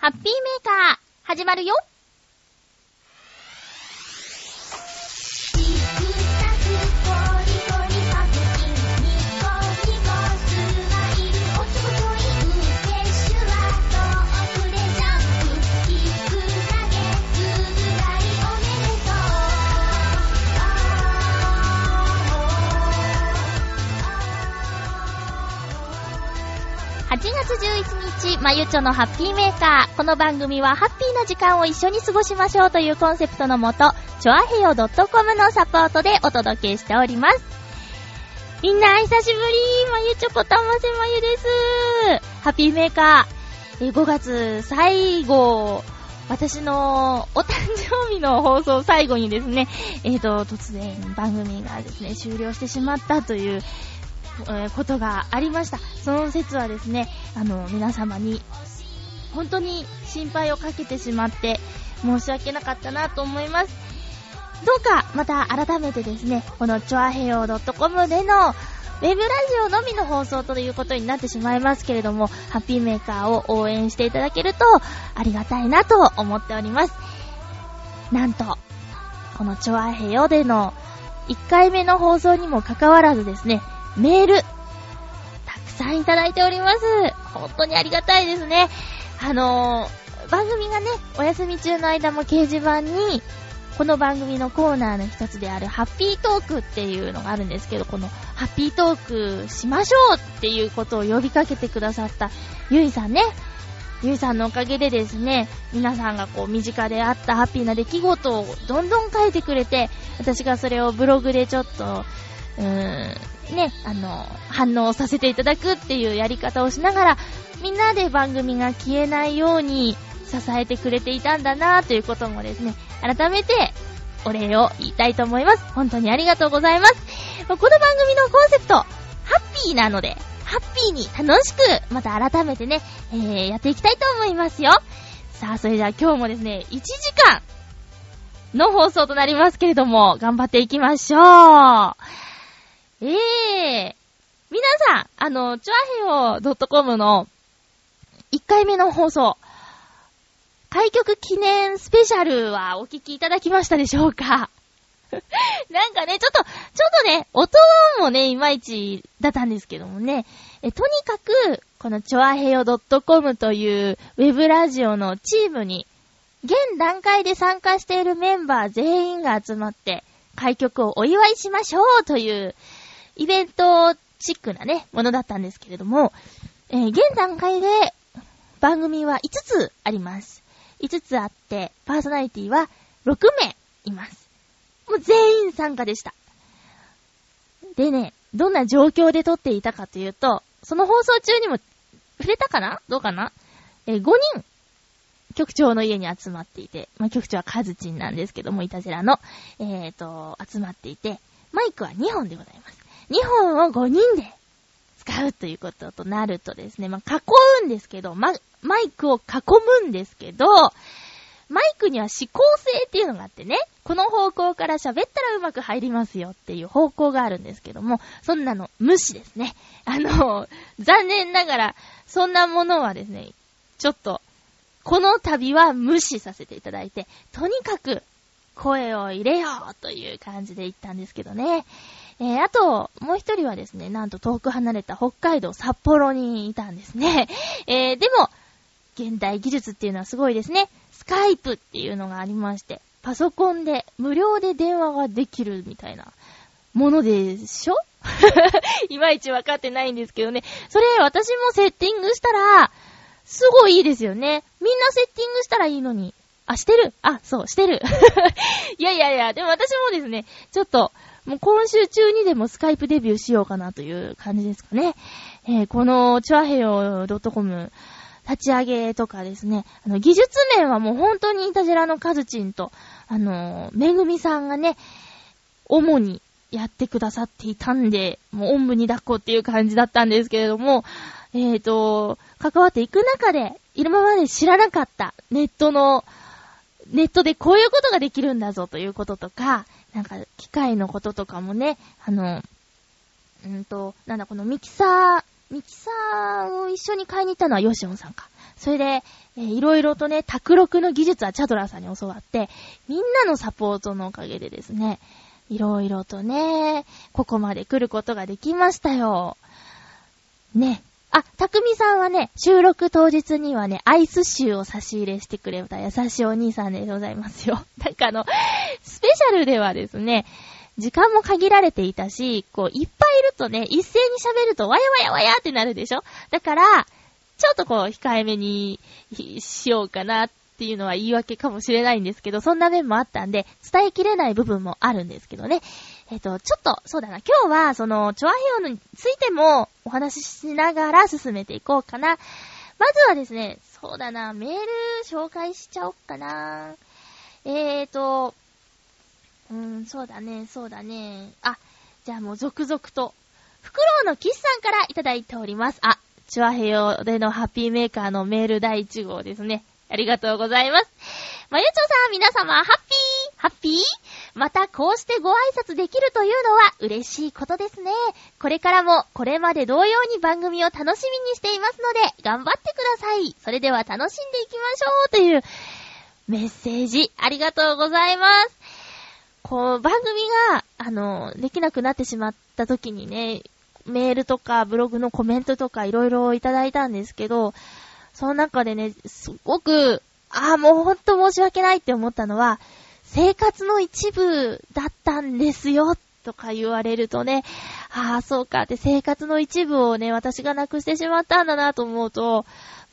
ハッピーメーカー、始まるよ。11日、まゆちょのハッピーメーカー。この番組はハッピーな時間を一緒に過ごしましょうというコンセプトのもと、ちょあへよ .com のサポートでお届けしております。みんな、久しぶりまゆちょこたませまゆです。ハッピーメーカー。5月最後、私のお誕生日の放送最後にですね、えっ、ー、と、突然番組がですね、終了してしまったという、えー、ことがありました。その説はですね、あの、皆様に、本当に心配をかけてしまって、申し訳なかったなと思います。どうか、また改めてですね、このチョアヘヨ .com での、ウェブラジオのみの放送ということになってしまいますけれども、ハッピーメーカーを応援していただけると、ありがたいなと思っております。なんと、このチョアヘヨでの1回目の放送にもかかわらずですね、メール、たくさんいただいております。本当にありがたいですね。あのー、番組がね、お休み中の間も掲示板に、この番組のコーナーの一つであるハッピートークっていうのがあるんですけど、このハッピートークしましょうっていうことを呼びかけてくださったゆいさんね。ゆいさんのおかげでですね、皆さんがこう身近であったハッピーな出来事をどんどん書いてくれて、私がそれをブログでちょっと、うーん、ね、あの、反応させていただくっていうやり方をしながら、みんなで番組が消えないように支えてくれていたんだなということもですね、改めてお礼を言いたいと思います。本当にありがとうございます。この番組のコンセプト、ハッピーなので、ハッピーに楽しく、また改めてね、えー、やっていきたいと思いますよ。さあ、それじゃあ今日もですね、1時間の放送となりますけれども、頑張っていきましょう。ええー、皆さん、あの、チュアヘオ .com の1回目の放送、開局記念スペシャルはお聞きいただきましたでしょうか？なんかね、ちょっと、ちょっとね、音もね、いまいちだったんですけどもね、えとにかく、このチョアヘヨ .com というウェブラジオのチームに、現段階で参加しているメンバー全員が集まって、開局をお祝いしましょうというイベントチックなね、ものだったんですけれども、えー、現段階で番組は5つあります。5つあって、パーソナリティは6名います。もう全員参加でした。でね、どんな状況で撮っていたかというと、その放送中にも触れたかな？どうかな？えー、5人、局長の家に集まっていて、まあ、局長はカズチンなんですけども、いたじらの、えっ、ー、と、集まっていて、マイクは2本でございます。2本を5人で使うということとなるとですね、まあ、囲うんですけど、ま、マイクを囲むんですけど、マイクには指向性っていうのがあってね、この方向から喋ったらうまく入りますよっていう方向があるんですけども、そんなの無視ですね。あの、残念ながら、そんなものはですね、ちょっと、この度は無視させていただいて、とにかく声を入れようという感じで言ったんですけどね。えー、あと、もう一人はですね、なんと遠く離れた北海道札幌にいたんですね。えー、でも、現代技術っていうのはすごいですね。スカイプっていうのがありまして、パソコンで無料で電話ができるみたいなものでしょ？いまいちわかってないんですけどね。それ私もセッティングしたら、すごいいいですよね。みんなセッティングしたらいいのに。あ、してる？あ、そう、してる。いやいやいや、でも私もですね、ちょっと、もう今週中にでもスカイプデビューしようかなという感じですかね。えー、この、チュアヘヨ .com 立ち上げとかですね、あの、技術面はもう本当にイタジェラのカズチンと、あの、めぐみさんがね、主にやってくださっていたんで、もうおんぶに抱っこっていう感じだったんですけれども、えっ、ー、と、関わっていく中で、今まで知らなかったネットの、ネットでこういうことができるんだぞということとか、なんか、機械のこととかもね、あの、うんと、なんだ、このミキサー、ミキサーを一緒に買いに行ったのはヨシオンさんか。それで、えー、いろいろとね、卓録の技術はチャドラーさんに教わって、みんなのサポートのおかげでですね、いろいろとね、ここまで来ることができましたよ。ね。あ、たくみさんはね、収録当日にはね、アイスシューを差し入れしてくれた優しいお兄さんでございますよ。なんかあの、スペシャルではですね、時間も限られていたし、こう、いっぱいいるとね、一斉に喋ると、わやわやわやってなるでしょ？だから、ちょっとこう、控えめにしようかなっていうのは言い訳かもしれないんですけど、そんな面もあったんで、伝えきれない部分もあるんですけどね。えっ、と、ちょっと、そうだな、今日は、その、チョアヘヨについてもお話ししながら進めていこうかな。まずはですね、そうだな、メール紹介しちゃおうかな。えーと、うーん、そうだね、そうだね。あ、じゃあもう続々と。フクロウのキスさんからいただいております。あ、チュアヘヨでのハッピーメーカーのメール第1号ですね。ありがとうございます。まゆちょさん、皆様、ハッピーハッピー？またこうしてご挨拶できるというのは嬉しいことですね。これからもこれまで同様に番組を楽しみにしていますので、頑張ってください。それでは楽しんでいきましょうというメッセージ、ありがとうございます。こう、番組が、あの、できなくなってしまった時にね、メールとかブログのコメントとかいろいろいただいたんですけど、その中でね、すごく、ああ、もうほんと申し訳ないって思ったのは、生活の一部だったんですよ、とか言われるとね、ああ、そうかって生活の一部をね、私がなくしてしまったんだなと思うと、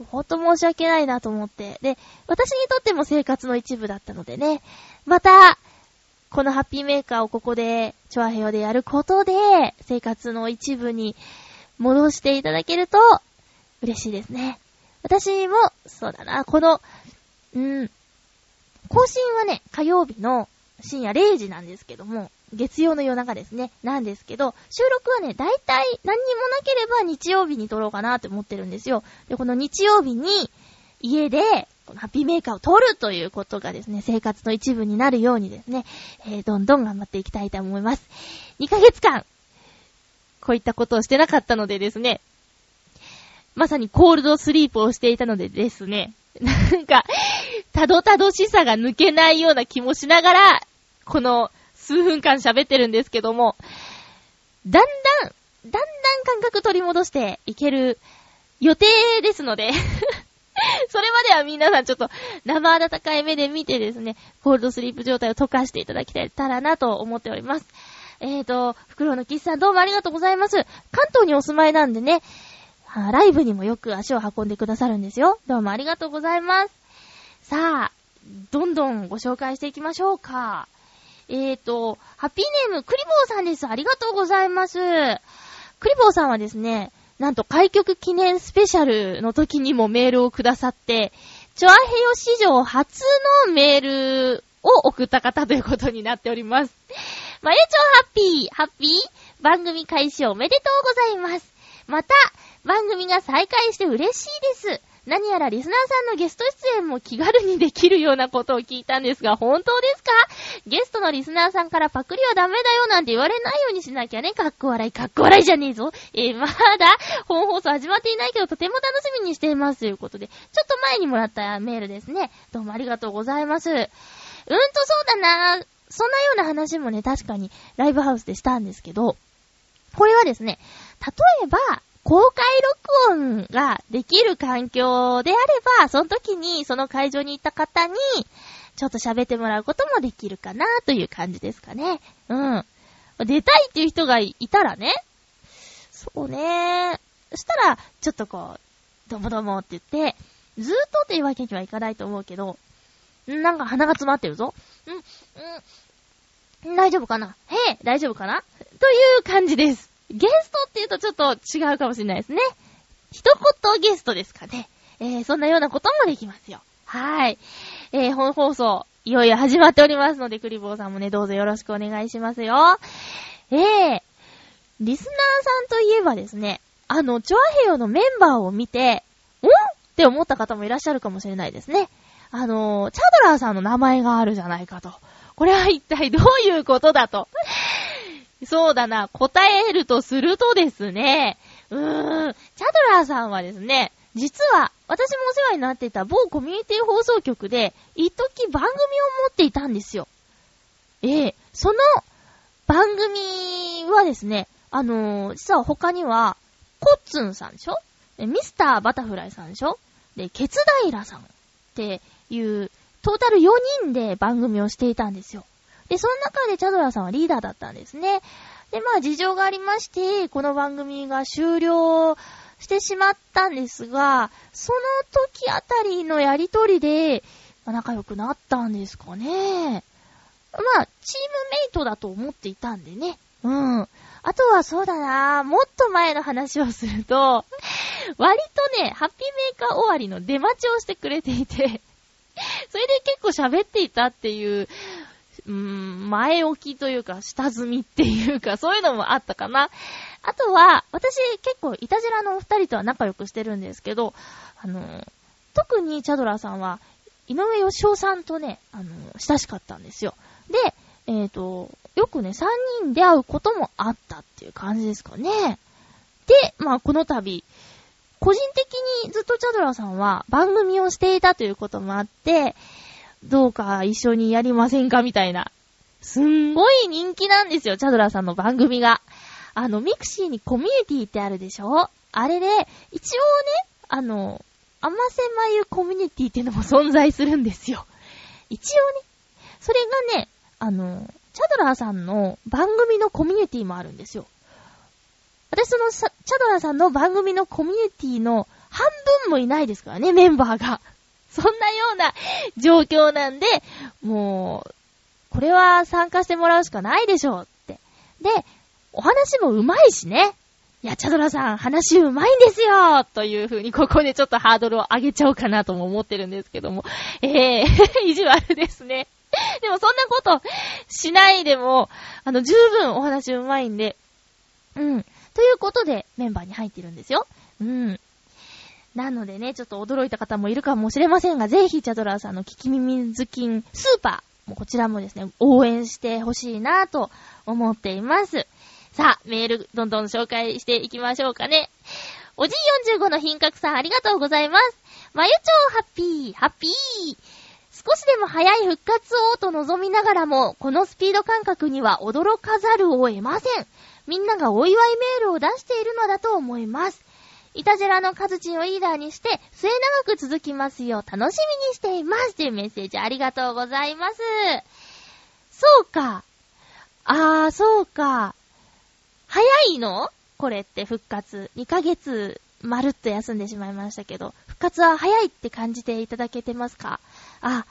ほんと申し訳ないなと思って。で、私にとっても生活の一部だったのでね、また、このハッピーメーカーをここで、チョアヘヨでやることで、生活の一部に戻していただけると、嬉しいですね。私も、そうだな、この、うん、更新はね、火曜日の深夜0時なんですけども、月曜の夜中ですね、なんですけど、収録はね、だいたい何にもなければ日曜日に撮ろうかなって思ってるんですよ。で、この日曜日に、家で、このハッピーメーカーを撮るということがですね、生活の一部になるようにですね、えー、どんどん頑張っていきたいと思います。2ヶ月間、こういったことをしてなかったのでですね、まさにコールドスリープをしていたのでですね、なんか、たどたどしさが抜けないような気もしながら、この数分間喋ってるんですけども、だんだん、だんだん感覚取り戻していける予定ですので それまでは皆さんちょっと生温かい目で見てですね、コールドスリープ状態を溶かしていただきたらなと思っております。えーと、袋のキスさんどうもありがとうございます。関東にお住まいなんでね、ライブにもよく足を運んでくださるんですよ。どうもありがとうございます。さあ、どんどんご紹介していきましょうか。えーと、ハッピーネーム、クリボーさんです。ありがとうございます。クリボーさんはですね、なんと開局記念スペシャルの時にもメールをくださって、チョアヘヨ史上初のメールを送った方ということになっております。まゆちょハッピー、ハッピー番組開始おめでとうございます。また、番組が再開して嬉しいです。何やらリスナーさんのゲスト出演も気軽にできるようなことを聞いたんですが、本当ですか？ゲストのリスナーさんからパクリはダメだよなんて言われないようにしなきゃね。かっこ笑い、かっこ笑いじゃねえぞ。えー、まだ本放送始まっていないけど、とても楽しみにしています。ということで、ちょっと前にもらったメールですね。どうもありがとうございます。うんとそうだなそんなような話もね、確かにライブハウスでしたんですけど、これはですね、例えば、公開録音ができる環境であれば、その時にその会場に行った方に、ちょっと喋ってもらうこともできるかなという感じですかね。うん。出たいっていう人がいたらね、そうね。そしたら、ちょっとこう、どもどもって言って、ずーっとっていうわけにはいかないと思うけど、なんか鼻が詰まってるぞ。うん、うん、大丈夫かな？へえ、大丈夫かな？という感じです。ゲストって言うとちょっと違うかもしれないですね。一言ゲストですかね。えー、そんなようなこともできますよ。はい。えー、本放送、いよいよ始まっておりますので、クリボーさんもね、どうぞよろしくお願いしますよ。えー、リスナーさんといえばですね、あの、チョアヘヨのメンバーを見て、ん？って思った方もいらっしゃるかもしれないですね。あの、チャドラーさんの名前があるじゃないかと。これは一体どういうことだと。そうだな、答えるとするとですね、うーん、チャドラーさんはですね、実は、私もお世話になっていた某コミュニティ放送局で、一時番組を持っていたんですよ。ええ。その番組はですね、あのー、実は他には、コッツンさんでしょ？ミスターバタフライさんでしょ？で、ケツダイラさんっていう、トータル4人で番組をしていたんですよ。で、その中でチャドラさんはリーダーだったんですね。で、まあ事情がありまして、この番組が終了してしまったんですが、その時あたりのやりとりで、まあ、仲良くなったんですかね。まあ、チームメイトだと思っていたんでね。うん。あとはそうだなもっと前の話をすると、割とね、ハッピーメーカー終わりの出待ちをしてくれていて、それで結構喋っていたっていう、うーん、前置きというか、下積みっていうか、そういうのもあったかな。あとは、私結構イタジラのお二人とは仲良くしてるんですけど、あの、特にチャドラさんは、井上義雄さんとね、あの、親しかったんですよ。で、えっ、ー、と、よくね、三人で会うこともあったっていう感じですかね。で、まあ、この度、個人的にずっとチャドラさんは番組をしていたということもあって、どうか一緒にやりませんかみたいな。すんごい人気なんですよ、チャドラーさんの番組が。あの、 mixi にコミュニティってあるでしょ？あれで、一応ね、あの、甘せまゆコミュニティっていうのも存在するんですよ。一応ね、それがね、あの、チャドラーさんの番組のコミュニティもあるんですよ。私そのチャドラーさんの番組のコミュニティの半分もいないですからね、メンバーが。そんなような状況なんで、もう、これは参加してもらうしかないでしょうって。で、お話も上手いしね。いや、チャドラさん、話上手いんですよという風に、ここでちょっとハードルを上げちゃおうかなとも思ってるんですけども。ええー、意地悪ですね。でもそんなことしないでも、あの、十分お話上手いんで。うん。ということで、メンバーに入ってるんですよ。うん。なのでね、ちょっと驚いた方もいるかもしれませんが、ぜひ、チャドラーさんの聞き耳ズキンスーパー、もこちらもですね、応援してほしいなと思っています。さあ、メール、どんどん紹介していきましょうかね。おじい45の品格さん、ありがとうございます。まゆちょう、ハッピー、ハッピー。少しでも早い復活をと望みながらも、このスピード感覚には驚かざるを得ません。みんながお祝いメールを出しているのだと思います。いたじらのカズチンをリーダーにして、末長く続きますよう楽しみにしています。というメッセージありがとうございます。そうか。あー、そうか。早いの？これって復活。2ヶ月、まるっと休んでしまいましたけど、復活は早いって感じていただけてますか？あ、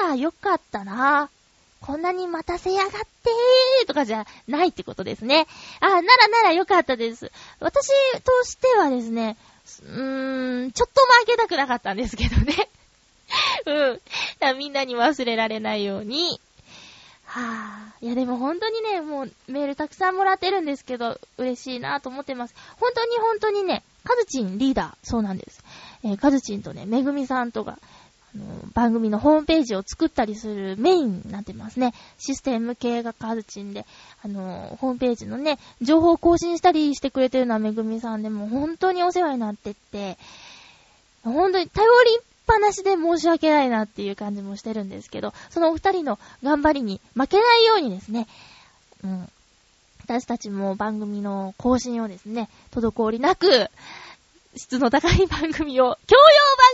ならよかったな。こんなに待たせやがってーとかじゃないってことですね。あ、ならならよかったです。私としてはですね、うーん、ちょっとも開けたくなかったんですけどね。うん。みんなに忘れられないように、はぁ、いやでも本当にね、もうメールたくさんもらってるんですけど、嬉しいなと思ってます。本当に本当にね、カズチンリーダー、そうなんです。えー、カズチンとね、めぐみさんとか、番組のホームページを作ったりするメインになってますね。システム系がカズチンで、あの、ホームページのね、情報を更新したりしてくれてるのはめぐみさんでも本当にお世話になってって、本当に頼りっぱなしで申し訳ないなっていう感じもしてるんですけど、そのお二人の頑張りに負けないようにですね、うん。私たちも番組の更新をですね、滞りなく、質の高い番組を、教養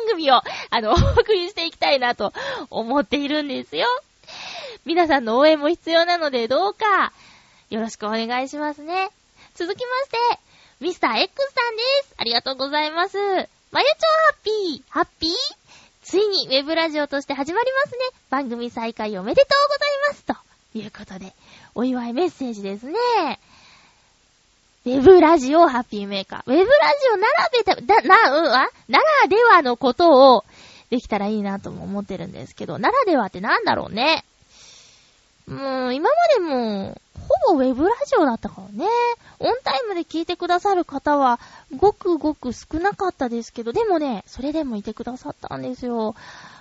番組を、あの、お送りしていきたいなと思っているんですよ。皆さんの応援も必要なので、どうか、よろしくお願いしますね。続きまして、ミスター X さんです。ありがとうございます。まゆちょハッピー、ハッピー？ついにウェブラジオとして始まりますね。番組再開おめでとうございます。ということで、お祝いメッセージですね。ウェブラジオハッピーメーカー。ウェブラジオならべた、だ、な、うん、あ？ならではのことをできたらいいなとも思ってるんですけど、ならではってなんだろうね。もう、今までも、ほぼウェブラジオだったからね。オンタイムで聞いてくださる方は、ごくごく少なかったですけど、でもね、それでもいてくださったんですよ。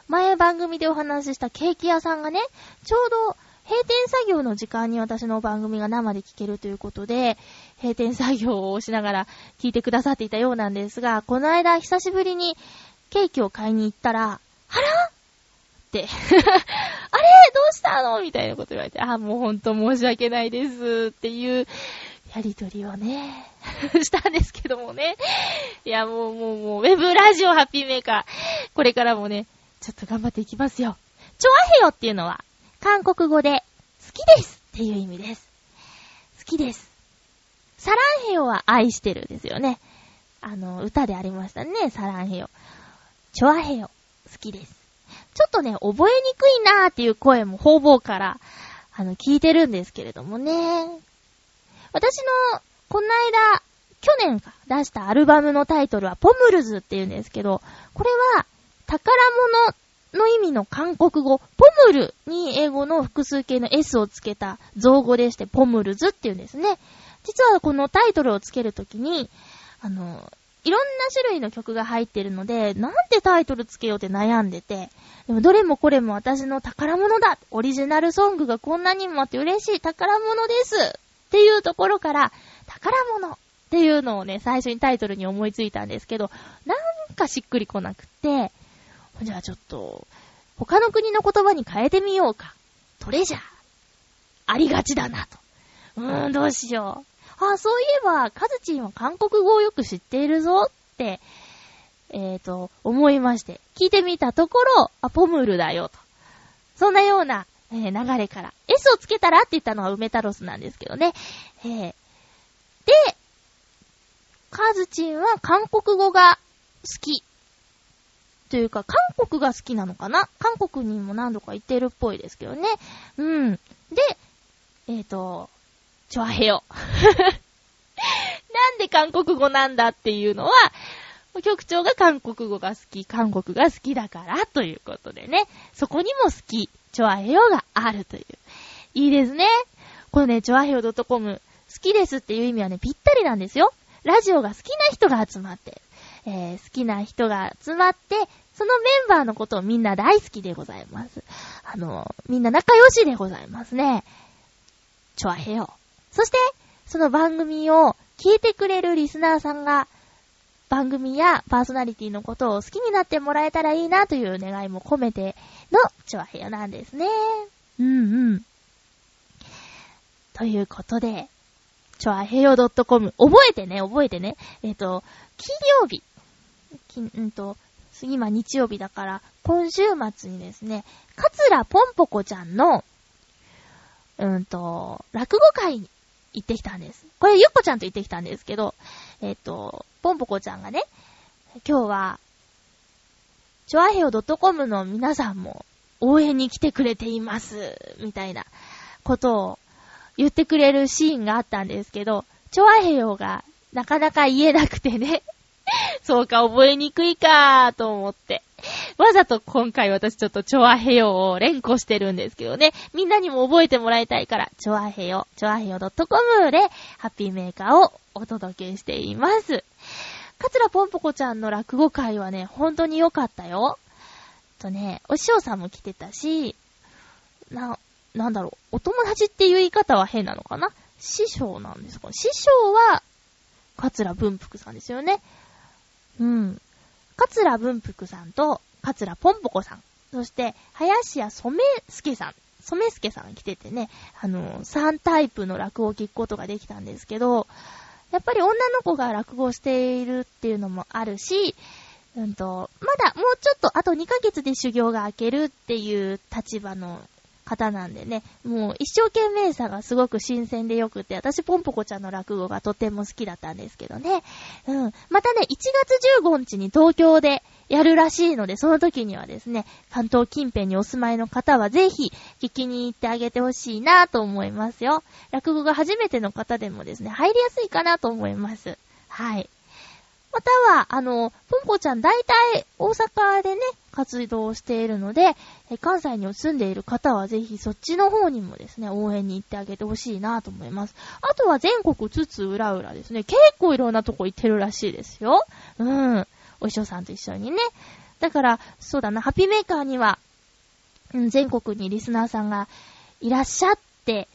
前番組でお話ししたケーキ屋さんがね、ちょうど閉店作業の時間に私の番組が生で聞けるということで、閉店作業をしながら聞いてくださっていたようなんですが、この間久しぶりにケーキを買いに行ったら、あら？って、あれ？どうしたの？みたいなこと言われて、あ、もうほんと申し訳ないですっていうやりとりをね、したんですけどもね。いや、もうもうもう、ウェブラジオハッピーメーカー、これからもね、ちょっと頑張っていきますよ。チョアヘヨっていうのは、韓国語で、好きですっていう意味です。好きです。サランヘヨは愛してるですよね。あの、歌でありましたね、サランヘヨ。チョアヘヨ、好きです。ちょっとね、覚えにくいなーっていう声も方々から、あの、聞いてるんですけれどもね。私の、この間、去年か出したアルバムのタイトルはポムルズって言うんですけど、これは宝物の意味の韓国語、ポムルに英語の複数形の S をつけた造語でして、ポムルズって言うんですね。実はこのタイトルをつけるときに、あの、いろんな種類の曲が入ってるので、なんでタイトルつけようって悩んでて、でもどれもこれも私の宝物だオリジナルソングがこんなにもあって嬉しい宝物ですっていうところから、宝物っていうのをね、最初にタイトルに思いついたんですけど、なんかしっくりこなくて、じゃあちょっと、他の国の言葉に変えてみようか。トレジャー。ありがちだなと。うーん、どうしよう。あ、そういえば、カズチンは韓国語をよく知っているぞって、えっ、ー、と、思いまして、聞いてみたところ、あ、ポムルだよと。そんなようなえー、流れから。S をつけたらって言ったのは梅太郎スなんですけどね。えー、で、カズチンは韓国語が好き。というか、韓国が好きなのかな？韓国にも何度か行ってるっぽいですけどね。うん。で、えっ、ー、と、チョアヘヨ。なんで韓国語なんだっていうのは、局長が韓国語が好き、韓国が好きだからということでね、そこにも好きチョアヘヨがあるという。いいですね。このね、チョアヘヨ .com、好きですっていう意味はね、ぴったりなんですよ。ラジオが好きな人が集まって、えー、好きな人が集まって、そのメンバーのことをみんな大好きでございます。あの、みんな仲良しでございますね。チョアヘヨ。そして、その番組を聞いてくれるリスナーさんが、番組やパーソナリティのことを好きになってもらえたらいいなという願いも込めてのチョアヘヨなんですね。うんうん。ということで、チョアヘヨ .com、覚えてね、覚えてね。えっ、ー、と、金曜日、きんと、今日曜日だから、今週末にですね、カツラポンポコちゃんの、うんと、落語会に行ってきたんです。これ、ゆっこちゃんと行ってきたんですけど、えっ、ー、と、ぽんぽこちゃんがね、今日は、チョアヘオ .com の皆さんも応援に来てくれています、みたいなことを言ってくれるシーンがあったんですけど、チョアヘオがなかなか言えなくてね、そうか、覚えにくいかーと思って。わざと今回私ちょっとチョアヘヨを連呼してるんですけどね。みんなにも覚えてもらいたいから、チョアヘヨ、チョアヘヨ .com でハッピーメーカーをお届けしています。カツラポンポコちゃんの落語会はね、本当に良かったよ。とね、お師匠さんも来てたし、な、なんだろう、お友達っていう言い方は変なのかな？師匠なんですか？師匠は、カツラ文福さんですよね。うん。桂文福さんと、桂ぽんぽこさん、そして、林家染助さん、染助さん来ててね、あの、3タイプの落語を聞くことができたんですけど、やっぱり女の子が落語しているっていうのもあるし、うんと、まだもうちょっとあと2ヶ月で修行が明けるっていう立場の方なんでね、もう一生懸命さがすごく新鮮でよくて、私ポンポコちゃんの落語がとても好きだったんですけどね。うん。またね、1月15日に東京でやるらしいので、その時にはですね、関東近辺にお住まいの方はぜひ聞きに行ってあげてほしいなと思いますよ。落語が初めての方でもですね、入りやすいかなと思います。はい。または、あの、ポンポちゃん大体大阪でね、活動をしているので、関西に住んでいる方はぜひそっちの方にもですね、応援に行ってあげてほしいなと思います。あとは全国つつ裏裏ですね、結構いろんなとこ行ってるらしいですよ。うん。お師匠さんと一緒にね。だから、そうだな、ハピーメーカーには、うん、全国にリスナーさんがいらっしゃって、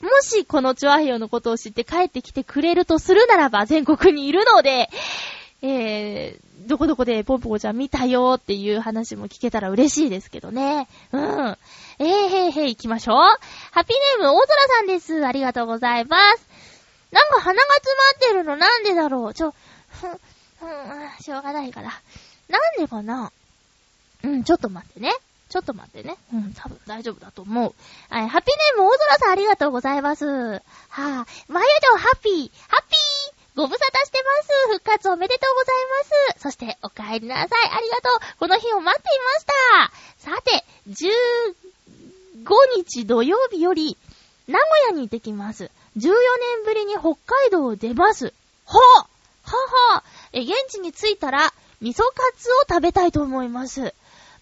もしこのチョアヘヨのことを知って帰ってきてくれるとするならば全国にいるので、えー、どこどこでポンポコちゃん見たよっていう話も聞けたら嬉しいですけどね。うん。えー、へいへい行きましょう。ハッピーネーム大空さんです。ありがとうございます。なんか鼻が詰まってるのなんでだろうちょ、ふん、ふん、しょうがないから。なんでかなうん、ちょっと待ってね。ちょっと待ってね。うん、多分大丈夫だと思う。はい、ハッピーネーム大空さんありがとうございます。はぁ、あ、まゆちょハッピー、ハッピーご無沙汰してます。復活おめでとうございます。そして、お帰りなさい。ありがとう。この日を待っていました。さて、15日土曜日より、名古屋に行ってきます。14年ぶりに北海道を出ます。はぁははえ、現地に着いたら、味噌カツを食べたいと思います。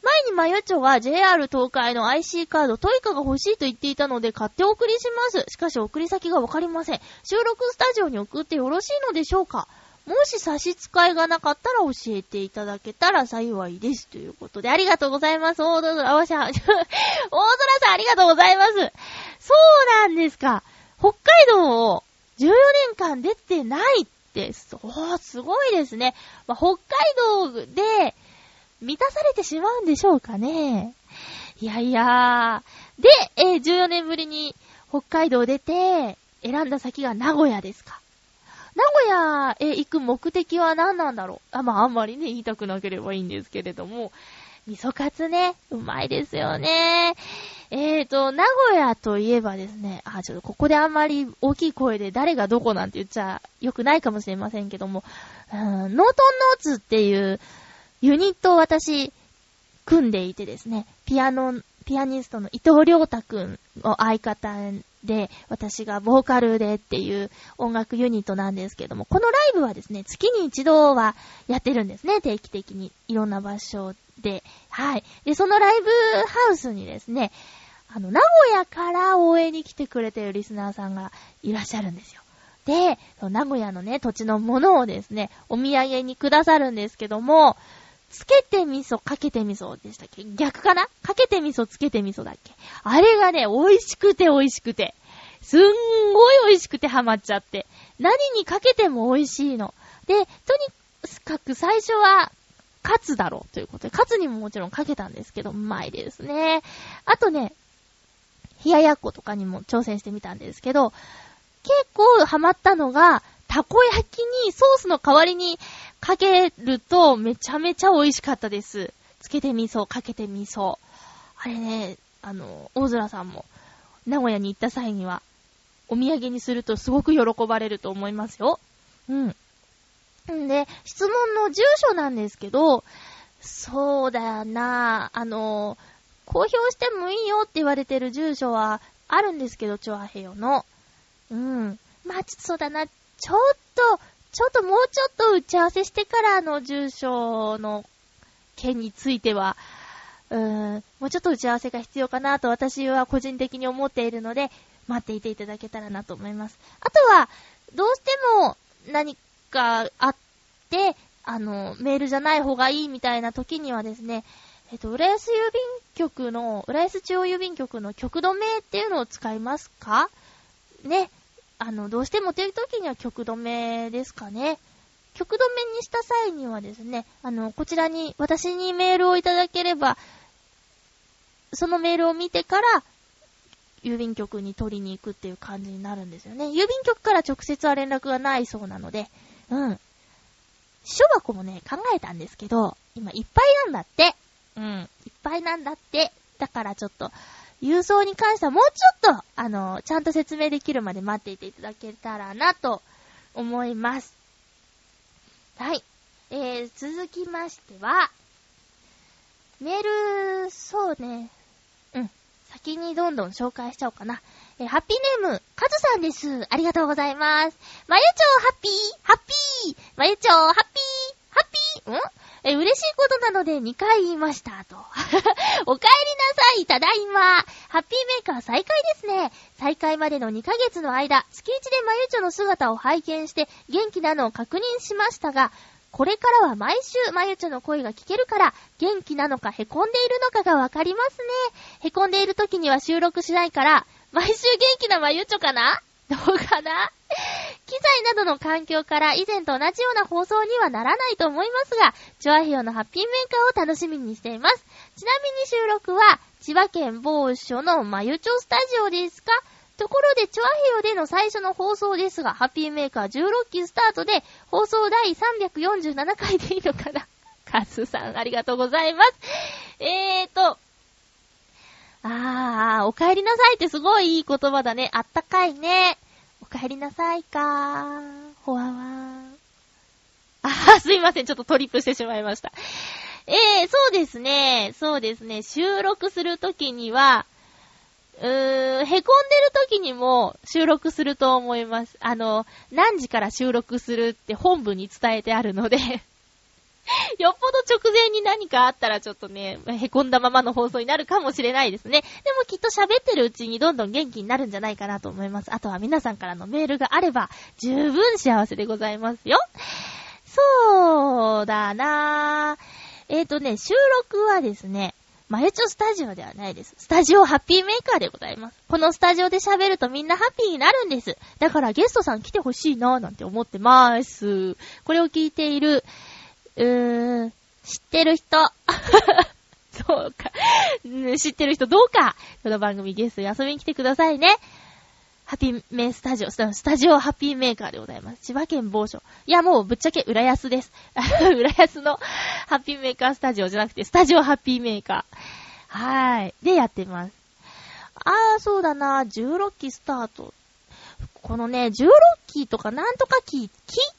前にマヨチョは JR 東海の IC カードトイカが欲しいと言っていたので買ってお送りします。しかし送り先がわかりません。収録スタジオに送ってよろしいのでしょうか？もし差し支えがなかったら教えていただけたら幸いです。ということで、ありがとうございます。大空、あわしゃ、大空さんありがとうございます。そうなんですか。北海道を14年間出てないって、そう、すごいですね。まあ、北海道で、満たされてしまうんでしょうかね。いやいやー。で、えー、14年ぶりに北海道出て、選んだ先が名古屋ですか。名古屋へ行く目的は何なんだろうあ、まああんまりね、言いたくなければいいんですけれども、味噌カツね、うまいですよね。えーと、名古屋といえばですね、あ、ちょっとここであんまり大きい声で誰がどこなんて言っちゃよくないかもしれませんけども、うーん、ノートンノーツっていうユニットを私、組んでいてですね、ピアノ、ピアニストの伊藤良太くんを相方で、私がボーカルでっていう音楽ユニットなんですけども、このライブはですね、月に一度はやってるんですね、定期的に。いろんな場所で。はい。で、そのライブハウスにですね、あの、名古屋から応援に来てくれてるリスナーさんがいらっしゃるんですよ。で、名古屋のね、土地のものをですね、お土産にくださるんですけども、つけて味噌、かけて味噌でしたっけ？逆かな？かけて味噌、つけて味噌だっけ？あれがね、美味しくて美味しくて。すんごい美味しくてハマっちゃって。何にかけても美味しいの。で、とにかく最初は、カツだろうということで、カツにももちろんかけたんですけど、うまいですね。あとね、冷ややっことかにも挑戦してみたんですけど、結構ハマったのが、たこ焼きにソースの代わりにかけるとめちゃめちゃ美味しかったです。つけて味噌、かけて味噌。あれね、あの、大空さんも、名古屋に行った際には、お土産にするとすごく喜ばれると思いますよ。うん。んで、質問の住所なんですけど、そうだよなあの、公表してもいいよって言われてる住所はあるんですけど、チョアヘヨの。うん。まあ、ちょっとそうだな。ちょっと、ちょっともうちょっと打ち合わせしてからの住所の件については、うーん、もうちょっと打ち合わせが必要かなと私は個人的に思っているので、待っていていただけたらなと思います。あとは、どうしても何かあって、あの、メールじゃない方がいいみたいな時にはですね、えっと、浦安郵便局の、浦安中央郵便局の局止めっていうのを使いますか？ね。あの、どうしてもという時には曲止めですかね。曲止めにした際にはですね、あの、こちらに、私にメールをいただければ、そのメールを見てから、郵便局に取りに行くっていう感じになるんですよね。郵便局から直接は連絡がないそうなので、うん。書箱もね、考えたんですけど、今いっぱいなんだって。うん。いっぱいなんだって。だからちょっと、郵送に関してはもうちょっと、あの、ちゃんと説明できるまで待っていていただけたらなと思います。はい。えー、続きましては、メール、そうね。うん。先にどんどん紹介しちゃおうかな。えー、ハッピーネーム、カズさんです。ありがとうございます。まゆちょうハッピーハッピーまゆちょうハッピーハッピーん？え、嬉しいことなので2回言いました、と。お帰りなさい、ただいま。ハッピーメーカー再開ですね。再開までの2ヶ月の間、月1でまゆちょの姿を拝見して、元気なのを確認しましたが、これからは毎週まゆちょの声が聞けるから、元気なのかへこんでいるのかがわかりますね。へこんでいる時には収録しないから、毎週元気なまゆちょかな？どうかな？機材などの環境から以前と同じような放送にはならないと思いますが、チョアヒヨのハッピーメーカーを楽しみにしています。ちなみに収録は、千葉県某所のまゆちょスタジオですか？ところで、チョアヘヨでの最初の放送ですが、ハッピーメーカー16期スタートで、放送第347回でいいのかな？カスさん、ありがとうございます。えーと、あー、お帰りなさいってすごいいい言葉だね。あったかいね。帰りなさいかー。ほわわー。あは、すいません。ちょっとトリップしてしまいました。えー、そうですね。そうですね。収録するときには、うーん、へこんでるときにも収録すると思います。あの、何時から収録するって本部に伝えてあるので よっぽど直前に何かあったらちょっとね、へこんだままの放送になるかもしれないですね。でもきっと喋ってるうちにどんどん元気になるんじゃないかなと思います。あとは皆さんからのメールがあれば十分幸せでございますよ。そうだなぁ。えっ、ー、とね、収録はですね、マユチョスタジオではないです。スタジオハッピーメーカーでございます。このスタジオで喋るとみんなハッピーになるんです。だからゲストさん来てほしいなぁなんて思ってまーす。これを聞いている、うーん、知ってる人。そうか。知ってる人どうか。この番組ゲストに遊びに来てくださいね。ハッピーメースタジオ、スタジオハッピーメーカーでございます。千葉県某所。いや、もうぶっちゃけ浦安です。浦安のハッピーメーカースタジオじゃなくて、スタジオハッピーメーカー。はーい。でやってます。あー、そうだな。16期スタート。このね、16期とかなんとか期、期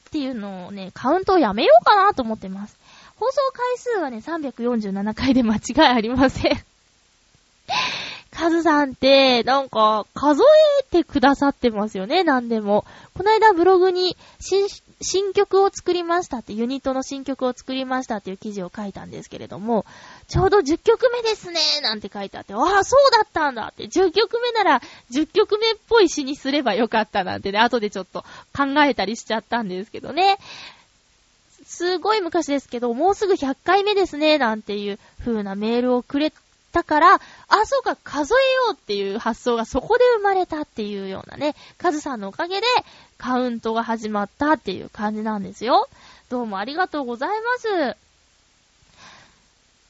っていうのをね、カウントをやめようかなと思ってます。放送回数はね、347回で間違いありません。カズさんって、なんか、数えてくださってますよね、なんでも。この間ブログに、新、新曲を作りましたって、ユニットの新曲を作りましたっていう記事を書いたんですけれども、ちょうど10曲目ですねなんて書いてあって、ああ、そうだったんだって、10曲目なら10曲目っぽい詩にすればよかったなんてね、後でちょっと考えたりしちゃったんですけどね。すごい昔ですけど、もうすぐ100回目ですね、なんていう風なメールをくれだから、あ、そうか、数えようっていう発想がそこで生まれたっていうようなね、カズさんのおかげでカウントが始まったっていう感じなんですよ。どうもありがとうございます。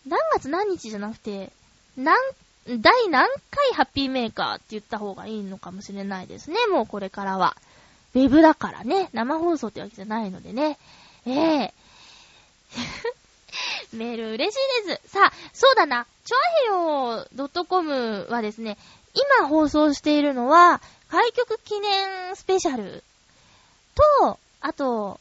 何月何日じゃなくて、何、第何回ハッピーメーカーって言った方がいいのかもしれないですね、もうこれからは。ウェブだからね、生放送ってわけじゃないのでね。ええー メール嬉しいです。さあ、そうだな。チョアヘヨ .com はですね、今放送しているのは、開局記念スペシャルと、あと、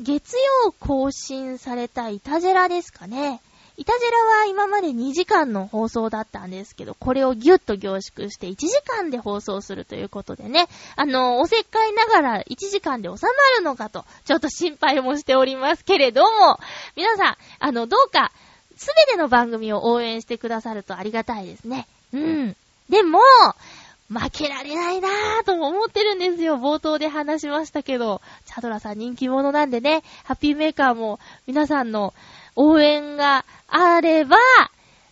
月曜更新されたイタジェラですかね。イタジェラは今まで2時間の放送だったんですけど、これをギュッと凝縮して1時間で放送するということでね、あの、おせっかいながら1時間で収まるのかと、ちょっと心配もしておりますけれども、皆さん、あの、どうか、すべての番組を応援してくださるとありがたいですね。うん。でも、負けられないなぁとも思ってるんですよ。冒頭で話しましたけど、チャドラさん人気者なんでね、ハッピーメーカーも皆さんの応援があれば、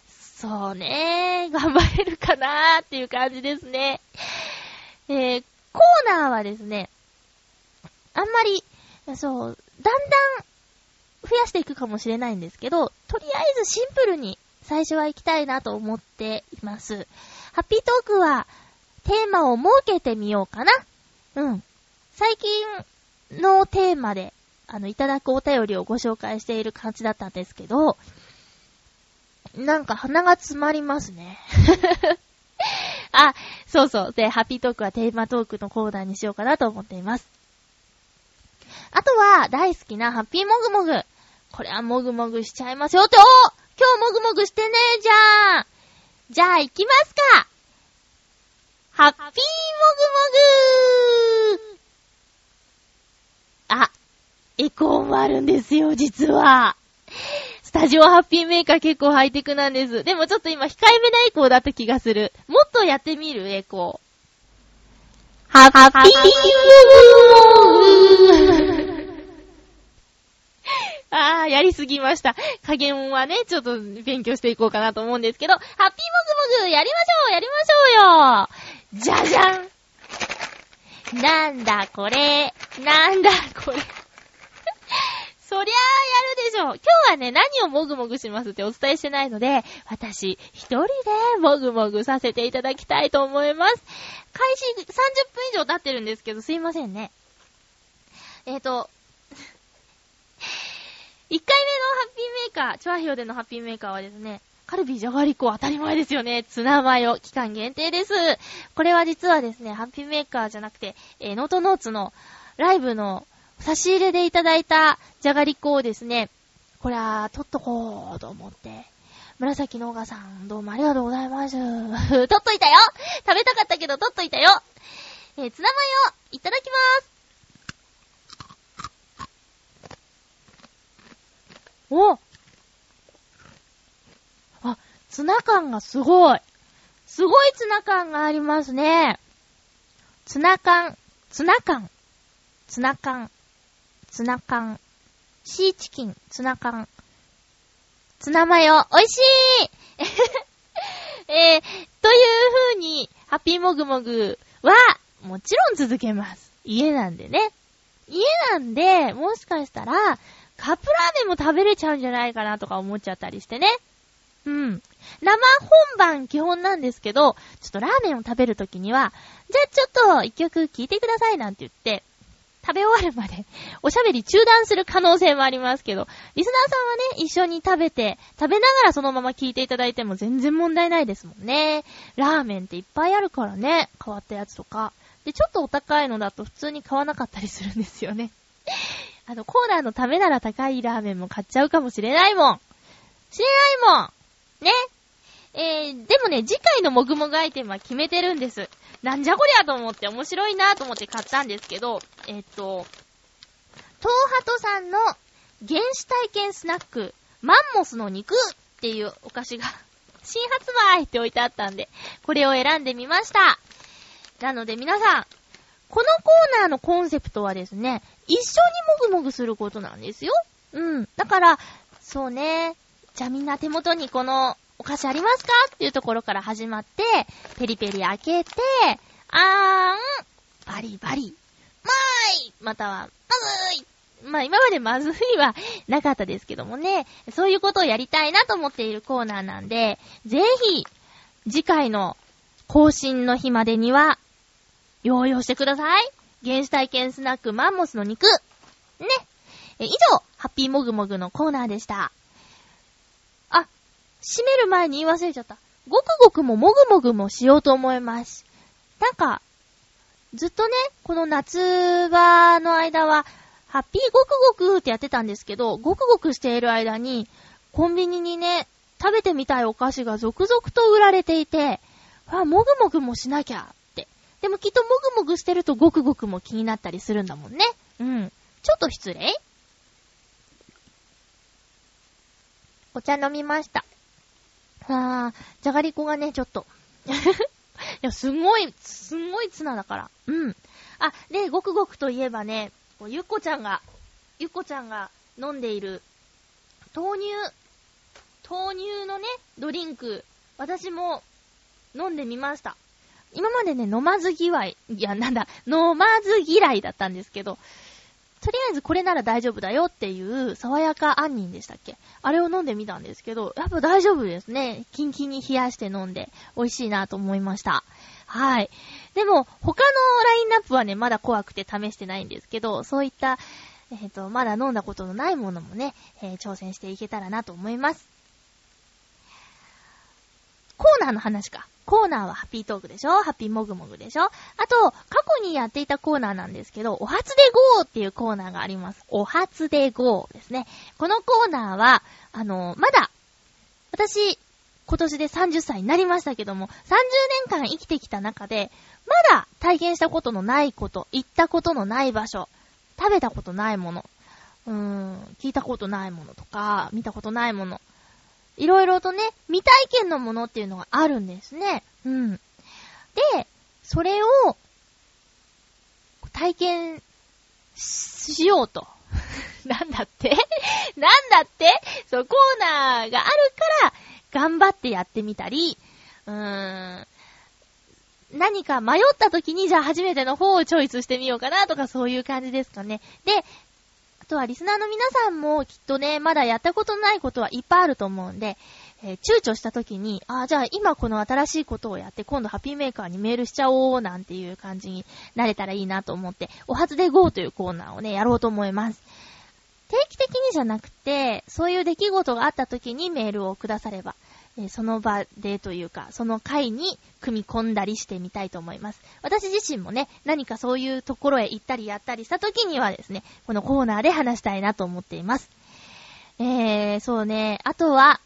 そうね、頑張れるかなーっていう感じですね。えー、コーナーはですね、あんまり、そう、だんだん増やしていくかもしれないんですけど、とりあえずシンプルに最初は行きたいなと思っています。ハッピートークはテーマを設けてみようかな。うん。最近のテーマであの、いただくお便りをご紹介している感じだったんですけど、なんか鼻が詰まりますね。あ、そうそう。で、ハッピートークはテーマトークのコーナーにしようかなと思っています。あとは、大好きなハッピーもぐもぐ。これはもぐもぐしちゃいますよって、お今日もぐもぐしてねえじゃんじゃあ行きますかハッピーもぐもぐあ、エコーもあるんですよ、実は。スタジオハッピーメーカー結構ハイテクなんです。でもちょっと今控えめなエコーだった気がする。もっとやってみるエコー。ハッピーモグモグあー、やりすぎました。加減はね、ちょっと勉強していこうかなと思うんですけど、ハッピーもぐもぐやりましょうやりましょうよじゃじゃんなんだこれなんだこれそりゃあやるでしょ。今日はね、何をもぐもぐしますってお伝えしてないので、私、一人でもぐもぐさせていただきたいと思います。開始30分以上経ってるんですけど、すいませんね。えっ、ー、と、1回目のハッピーメーカー、チョアヒオでのハッピーメーカーはですね、カルビーじゃがりこ当たり前ですよね。ツナマヨ、期間限定です。これは実はですね、ハッピーメーカーじゃなくて、えー、ノートノーツのライブの差し入れでいただいたじゃがりこをですね、これは、取っとこうと思って、紫のおがさん、どうもありがとうございます。取っといたよ。食べたかったけど取っといたよ。えー、ツナマヨ、いただきまーす。おあ、ツナ感がすごい。すごいツナ感がありますね。ツナ缶、ツナ缶、ツナ缶、ツナ缶、シーチキン、ツナ缶、ツナマヨ、美味しい えー、という風に、ハッピーモグモグは、もちろん続けます。家なんでね。家なんで、もしかしたら、カップラーメンも食べれちゃうんじゃないかなとか思っちゃったりしてね。うん。生本番基本なんですけど、ちょっとラーメンを食べるときには、じゃあちょっと一曲聴いてくださいなんて言って、食べ終わるまでおしゃべり中断する可能性もありますけど、リスナーさんはね、一緒に食べて、食べながらそのまま聞いていただいても全然問題ないですもんね。ラーメンっていっぱいあるからね、変わったやつとか。で、ちょっとお高いのだと普通に買わなかったりするんですよね。あの、コーナーのためなら高いラーメンも買っちゃうかもしれないもん。しれないもん。ね。えー、でもね、次回のもぐもぐアイテムは決めてるんです。なんじゃこりゃと思って面白いなと思って買ったんですけど、えっ、と、トーハトさんの原始体験スナック、マンモスの肉っていうお菓子が 新発売って置いてあったんで、これを選んでみました。なので皆さん、このコーナーのコンセプトはですね、一緒にもぐもぐすることなんですよ。うん。だから、そうね。じゃあみんな手元にこのお菓子ありますか？っていうところから始まって、ペリペリ開けて、あーん、バリバリ、まーいまたは、まずいまあ今までまずいはなかったですけどもね、そういうことをやりたいなと思っているコーナーなんで、ぜひ、次回の更新の日までには、用意をしてください。原始体験スナックマンモスの肉。ね。え、以上、ハッピーモグモグのコーナーでした。閉める前に言い忘れちゃった。ごくごくももぐもぐもしようと思います。なんか、ずっとね、この夏場の間は、ハッピーごくごくってやってたんですけど、ごくごくしている間に、コンビニにね、食べてみたいお菓子が続々と売られていて、あ、もぐもぐもしなきゃってでもきっともぐもぐしてるとごくごくも気になったりするんだもんね。うん。ちょっと失礼お茶飲みました。あー、じゃがりこがね、ちょっと。いや、すごい、すごいツナだから。うん。あ、で、ごくごくといえばね、ゆっこちゃんが、ゆっこちゃんが飲んでいる、豆乳、豆乳のね、ドリンク、私も飲んでみました。今までね、飲まず嫌い、いや、なんだ、飲まず嫌いだったんですけど、とりあえずこれなら大丈夫だよっていう爽やか杏仁でしたっけ？あれを飲んでみたんですけど、やっぱ大丈夫ですね。キンキンに冷やして飲んで美味しいなと思いました。はい。でも、他のラインナップはね、まだ怖くて試してないんですけど、そういった、えっ、ー、と、まだ飲んだことのないものもね、えー、挑戦していけたらなと思います。コーナーの話か。コーナーはハッピートークでしょ？ハッピーモグモグでしょ？あと、過去にやっていたコーナーなんですけど、お初で GO っていうコーナーがあります。お初で GO ですね。このコーナーは、あの、まだ、私、今年で30歳になりましたけども、30年間生きてきた中で、まだ体験したことのないこと、行ったことのない場所、食べたことないもの、うーん、聞いたことないものとか、見たことないもの、いろいろとね、未体験のものっていうのがあるんですね。うん。で、それを、体験しようと。なんだって？なんだって？そう、コーナーがあるから、頑張ってやってみたり、うーん、何か迷った時に、じゃあ初めての方をチョイスしてみようかなとかそういう感じですかね。で、あとはリスナーの皆さんもきっとね、まだやったことないことはいっぱいあると思うんで、えー、躊躇した時に、ああ、じゃあ今この新しいことをやって、今度ハッピーメーカーにメールしちゃおうなんていう感じになれたらいいなと思って、お初で GO というコーナーをね、やろうと思います。定期的にじゃなくて、そういう出来事があった時にメールをくだされば、えその場でというか、その回に組み込んだりしてみたいと思います。私自身もね、何かそういうところへ行ったりやったりした時にはですね、このコーナーで話したいなと思っています。えー、そうね、あとは、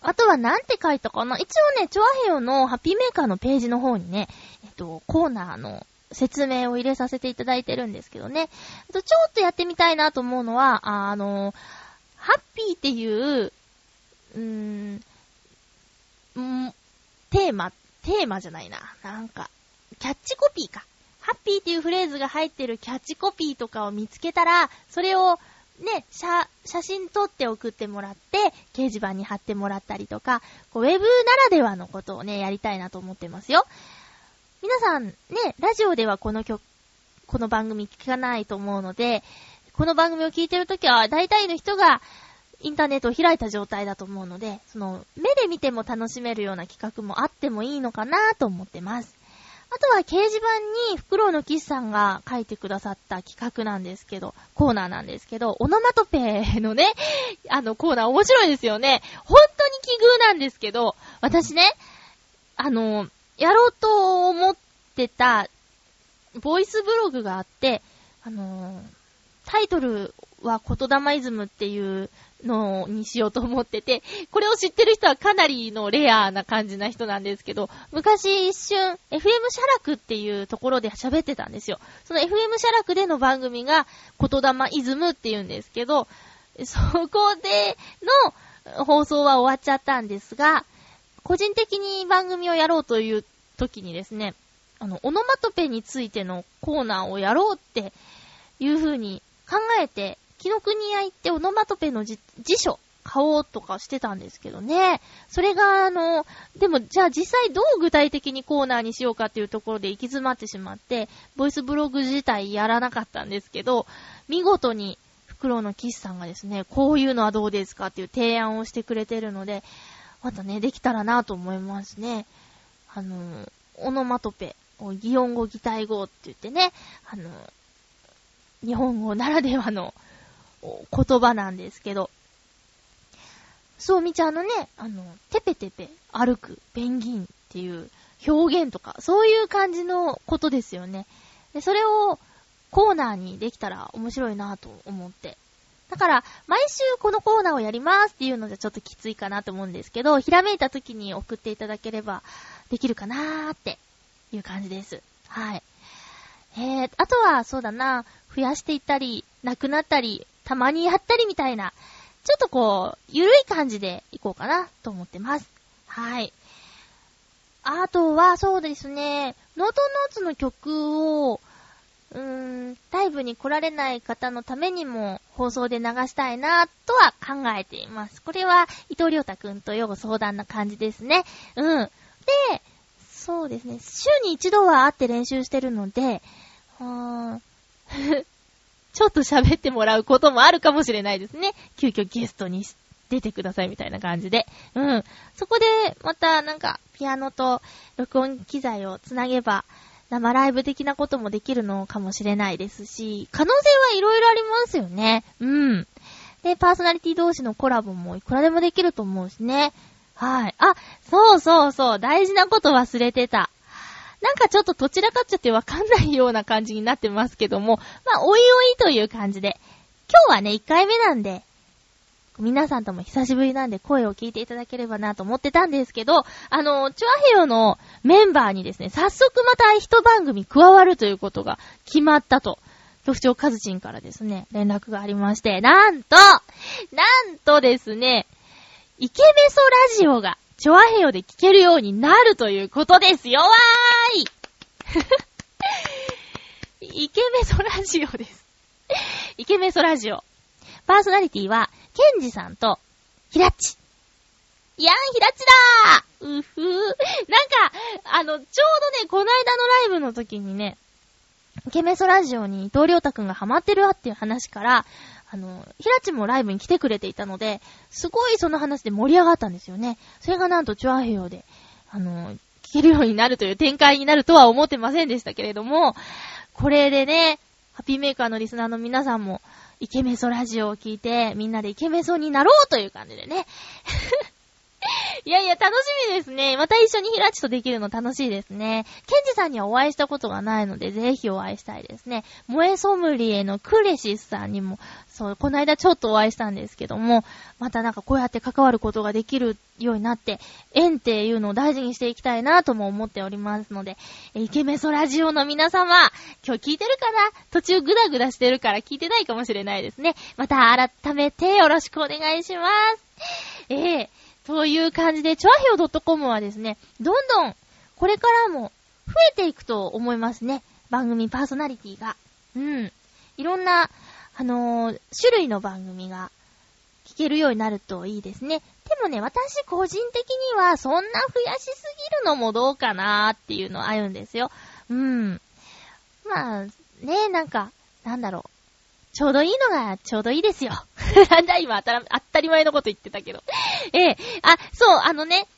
あとはなんて書いたかな一応ね、チョアヘヨのハッピーメーカーのページの方にね、えっと、コーナーの説明を入れさせていただいてるんですけどね。あとちょっとやってみたいなと思うのは、あの、ハッピーっていう、うーん、んテーマ、テーマじゃないな。なんか、キャッチコピーか。ハッピーっていうフレーズが入ってるキャッチコピーとかを見つけたら、それをね、写、写真撮って送ってもらって、掲示板に貼ってもらったりとか、こうウェブならではのことをね、やりたいなと思ってますよ。皆さん、ね、ラジオではこの曲、この番組聞かないと思うので、この番組を聞いてるときは、大体の人が、インターネットを開いた状態だと思うので、その、目で見ても楽しめるような企画もあってもいいのかなと思ってます。あとは掲示板に、フクロウのキスさんが書いてくださった企画なんですけど、コーナーなんですけど、オノマトペのね、あのコーナー面白いですよね。本当に奇遇なんですけど、私ね、あの、やろうと思ってた、ボイスブログがあって、あの、タイトルは言霊イズムっていうのにしようと思ってて、これを知ってる人はかなりのレアな感じな人なんですけど、昔一瞬 FM シャラクっていうところで喋ってたんですよ。その FM シャラクでの番組が言霊イズムって言うんですけど、そこでの放送は終わっちゃったんですが、個人的に番組をやろうという時にですね、あの、オノマトペについてのコーナーをやろうっていう風に考えて紀ノ国屋行ってオノマトペの辞書買おうとかしてたんですけどね。それが、あの、でも、じゃあ実際どう具体的にコーナーにしようかっていうところで行き詰まってしまって、ボイスブログ自体やらなかったんですけど、見事に、フクロウのキスさんがですね、こういうのはどうですかっていう提案をしてくれてるので、またね、できたらなと思いますね。あの、オノマトペ、擬音語、擬態語って言ってね、あの、日本語ならではの言葉なんですけど、そうみちゃんのね、あの、テペテペ歩くペンギンっていう表現とか、そういう感じのことですよね。で、それをコーナーにできたら面白いなと思って。だから、毎週このコーナーをやりますっていうのじゃちょっときついかなと思うんですけど、ひらめいた時に送っていただければできるかなーっていう感じです。はい。えー、あとは、そうだな、増やしていったり、なくなったり、たまにやったりみたいな、ちょっとこう、ゆるい感じでいこうかなと思ってます。はい。あとは、そうですね、ノートノーツの曲を、うーん、ライブに来られない方のためにも放送で流したいなとは考えています。これは伊藤良太くんとよく相談な感じですね。うん。で、そうですね、週に一度は会って練習してるので、うーん、ちょっと喋ってもらうこともあるかもしれないですね。急遽ゲストに出てくださいみたいな感じで。うん。そこで、またなんか、ピアノと録音機材をつなげば、生ライブ的なこともできるのかもしれないですし、可能性はいろいろありますよね。うん。で、パーソナリティ同士のコラボもいくらでもできると思うしね。はい。あ、そうそうそう、大事なこと忘れてた。なんかちょっとどちらかっちゃってわかんないような感じになってますけども、まあ、おいおいという感じで。今日はね、1回目なんで、皆さんとも久しぶりなんで声を聞いていただければなと思ってたんですけど、あの、チュアヘヨのメンバーにですね、早速また一番組加わるということが決まったと、局長カズチンからですね、連絡がありまして、なんと、なんとですね、イケメソラジオがチョアヘヨで聞けるようになるということですよわーい イケメソラジオです。イケメソラジオ。パーソナリティは、ケンジさんと、ヒラッチ。いやん、ヒラッチだーうふー。なんか、あの、ちょうどね、この間のライブの時にね、イケメソラジオに同僚太くんがハマってるわっていう話から、あの、ひらちもライブに来てくれていたので、すごいその話で盛り上がったんですよね。それがなんとチュアヘヨで、あの、聞けるようになるという展開になるとは思ってませんでしたけれども、これでね、ハッピーメーカーのリスナーの皆さんも、イケメソラジオを聞いて、みんなでイケメソになろうという感じでね。いやいや、楽しみですね。また一緒にヒラチとできるの楽しいですね。ケンジさんにはお会いしたことがないので、ぜひお会いしたいですね。萌えソムリエのクレシスさんにも、そう、この間ちょっとお会いしたんですけども、またなんかこうやって関わることができるようになって、縁っていうのを大事にしていきたいなとも思っておりますので、イケメソラジオの皆様、今日聞いてるかな？途中グダグダしてるから聞いてないかもしれないですね。また改めてよろしくお願いします。ええーという感じで、チョアヘオ .com はですね、どんどん、これからも増えていくと思いますね。番組パーソナリティが。うん。いろんな、あのー、種類の番組が聞けるようになるといいですね。でもね、私個人的にはそんな増やしすぎるのもどうかなーっていうのあるんですよ。うん。まあ、ね、なんか、なんだろう。ちょうどいいのがちょうどいいですよ。な んだ今当た当たり前のこと言ってたけど。ええあ、そう、あのね、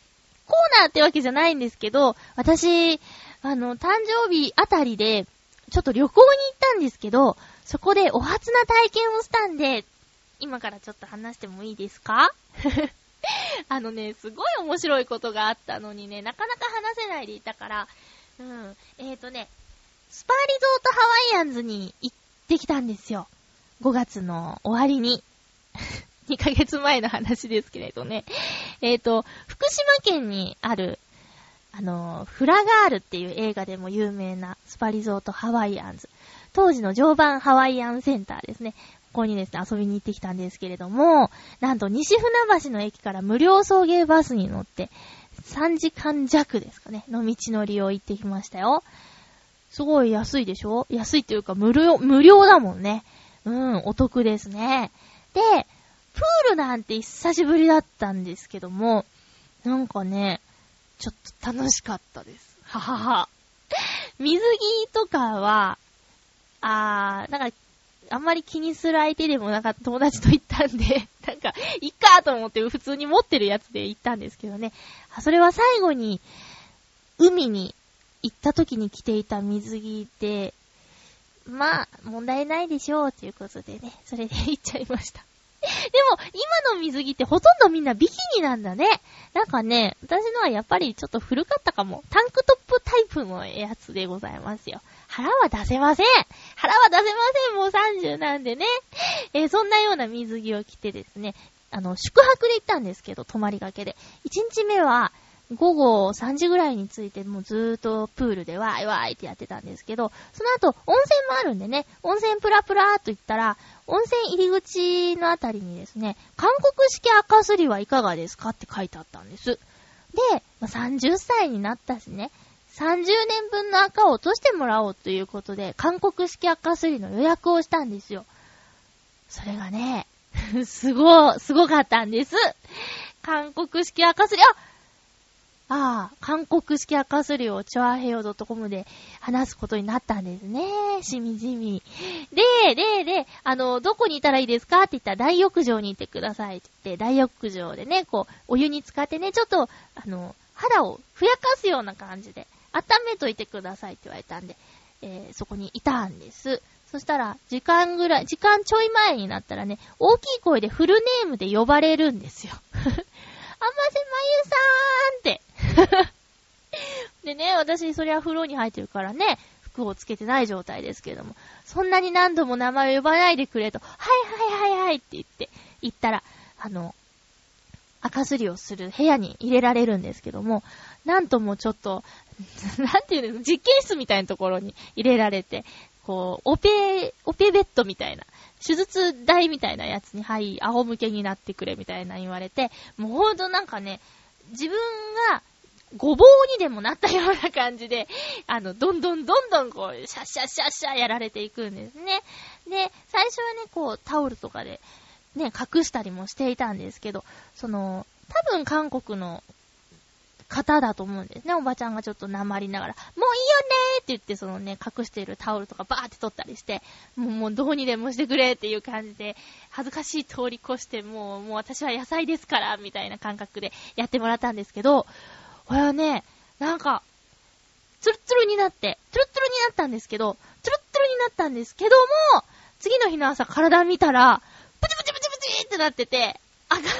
コーナーってわけじゃないんですけど、私、あの、誕生日あたりで、ちょっと旅行に行ったんですけど、そこでお初な体験をしたんで、今からちょっと話してもいいですか？あのね、すごい面白いことがあったのにね、なかなか話せないでいたから、うん、えーとね、スパーリゾートハワイアンズに行ってきたんですよ。5月の終わりに。2ヶ月前の話ですけれどね。えっ、ー、と、福島県にある、あの、フラガールっていう映画でも有名なスパリゾートハワイアンズ。当時の常磐ハワイアンセンターですね。ここにですね、遊びに行ってきたんですけれども、なんと西船橋の駅から無料送迎バスに乗って、3時間弱ですかね、の道のりを行ってきましたよ。すごい安いでしょ？安いっていうか無料、無料だもんね。うん、お得ですね。で、プールなんて久しぶりだったんですけども、なんかね、ちょっと楽しかったです。ははは。水着とかは、あー、なんか、あんまり気にする相手でもなんか友達と行ったんで、なんか、いっかーと思って普通に持ってるやつで行ったんですけどね。それは最後に、海に行った時に着ていた水着で、まあ、問題ないでしょう、ということでね、それで言っちゃいました。でも、今の水着ってほとんどみんなビキニなんだね。なんかね、私のはやっぱりちょっと古かったかも。タンクトップタイプのやつでございますよ。腹は出せません腹は出せませんもう30なんでね。えー、そんなような水着を着てですね、あの、宿泊で行ったんですけど、泊まりがけで。1日目は、午後3時ぐらいに着いて、もうずーっとプールでわーいわーいってやってたんですけど、その後、温泉もあるんでね、温泉プラプラーと言ったら、温泉入り口のあたりにですね、韓国式赤すりはいかがですかって書いてあったんです。で、まあ、30歳になったしね、30年分の赤を落としてもらおうということで、韓国式赤すりの予約をしたんですよ。それがね、すご、すごかったんです。韓国式赤すり、あああ、韓国式赤すりをチョアヘヨ .com で話すことになったんですね。しみじみ。で、で、で、あの、どこにいたらいいですかって言ったら大浴場に行ってくださいって言って、大浴場でね、こう、お湯に浸かってね、ちょっと、あの、肌をふやかすような感じで、温めといてくださいって言われたんで、えー、そこにいたんです。そしたら、時間ぐらい、時間ちょい前になったらね、大きい声でフルネームで呼ばれるんですよ。あませまゆさーんって でね、私、そりゃ風呂に入ってるからね、服をつけてない状態ですけれども、そんなに何度も名前を呼ばないでくれと、はいはいはいはいって言って、言ったら、あの、赤すりをする部屋に入れられるんですけども、なんともちょっと、なんていうの、実験室みたいなところに入れられて、こう、オペ、オペベッドみたいな、手術台みたいなやつに、はい、仰向けになってくれみたいな言われて、もうほんとなんかね、自分がごぼうにでもなったような感じで、あの、どんどんどんどんこう、シャッシャッシャッシャッやられていくんですね。で、最初はね、こう、タオルとかで、ね、隠したりもしていたんですけど、その、多分韓国の方だと思うんですね。おばちゃんがちょっと鉛りながら、もういいよねーって言って、そのね、隠しているタオルとかバーって取ったりして、もうもうどうにでもしてくれっていう感じで、恥ずかしい通り越して、もう、もう私は野菜ですから、みたいな感覚でやってもらったんですけど、これはね、なんか、ツルツルになって、ツルツルになったんですけど、ツルツルになったんですけども、次の日の朝体見たら、プチプチプチプチってなってて、赤、赤い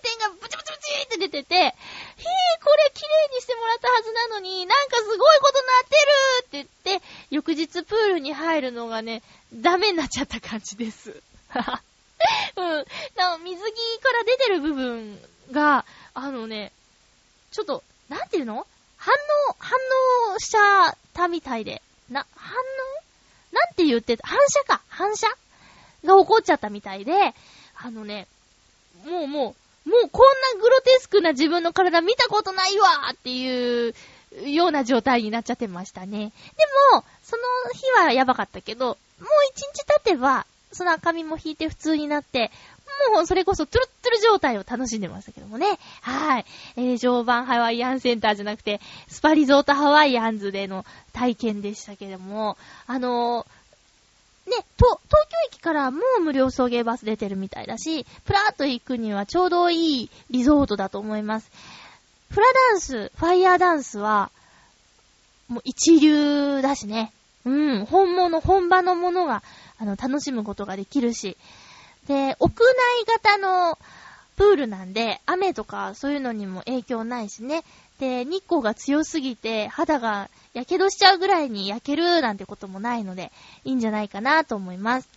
点々がブチブチブチって出てて、ひー、これ綺麗にしてもらったはずなのに、なんかすごいことなってるって言って、翌日プールに入るのがね、ダメになっちゃった感じです。は はうん。な水着から出てる部分が、あのね、ちょっと、なんていうの？反応、反応しちゃったみたいで。な、反応？なんて言ってた反射か反射が起こっちゃったみたいで、あのね、もうもう、もうこんなグロテスクな自分の体見たことないわっていうような状態になっちゃってましたね。でも、その日はやばかったけど、もう一日経てば、その赤みも引いて普通になって、もうそれこそトゥルットゥル状態を楽しんでましたけどもね。はい。えー、常磐ハワイアンセンターじゃなくて、スパリゾートハワイアンズでの体験でしたけども、あのー、ね、と、東京駅からもう無料送迎バス出てるみたいだし、プラーっと行くにはちょうどいいリゾートだと思います。フラダンス、ファイヤーダンスは、もう一流だしね。うん、本物、本場のものが、あの、楽しむことができるし。で、屋内型のプールなんで、雨とかそういうのにも影響ないしね。で、日光が強すぎて肌が火傷しちゃうぐらいに焼けるなんてこともないので、いいんじゃないかなと思います。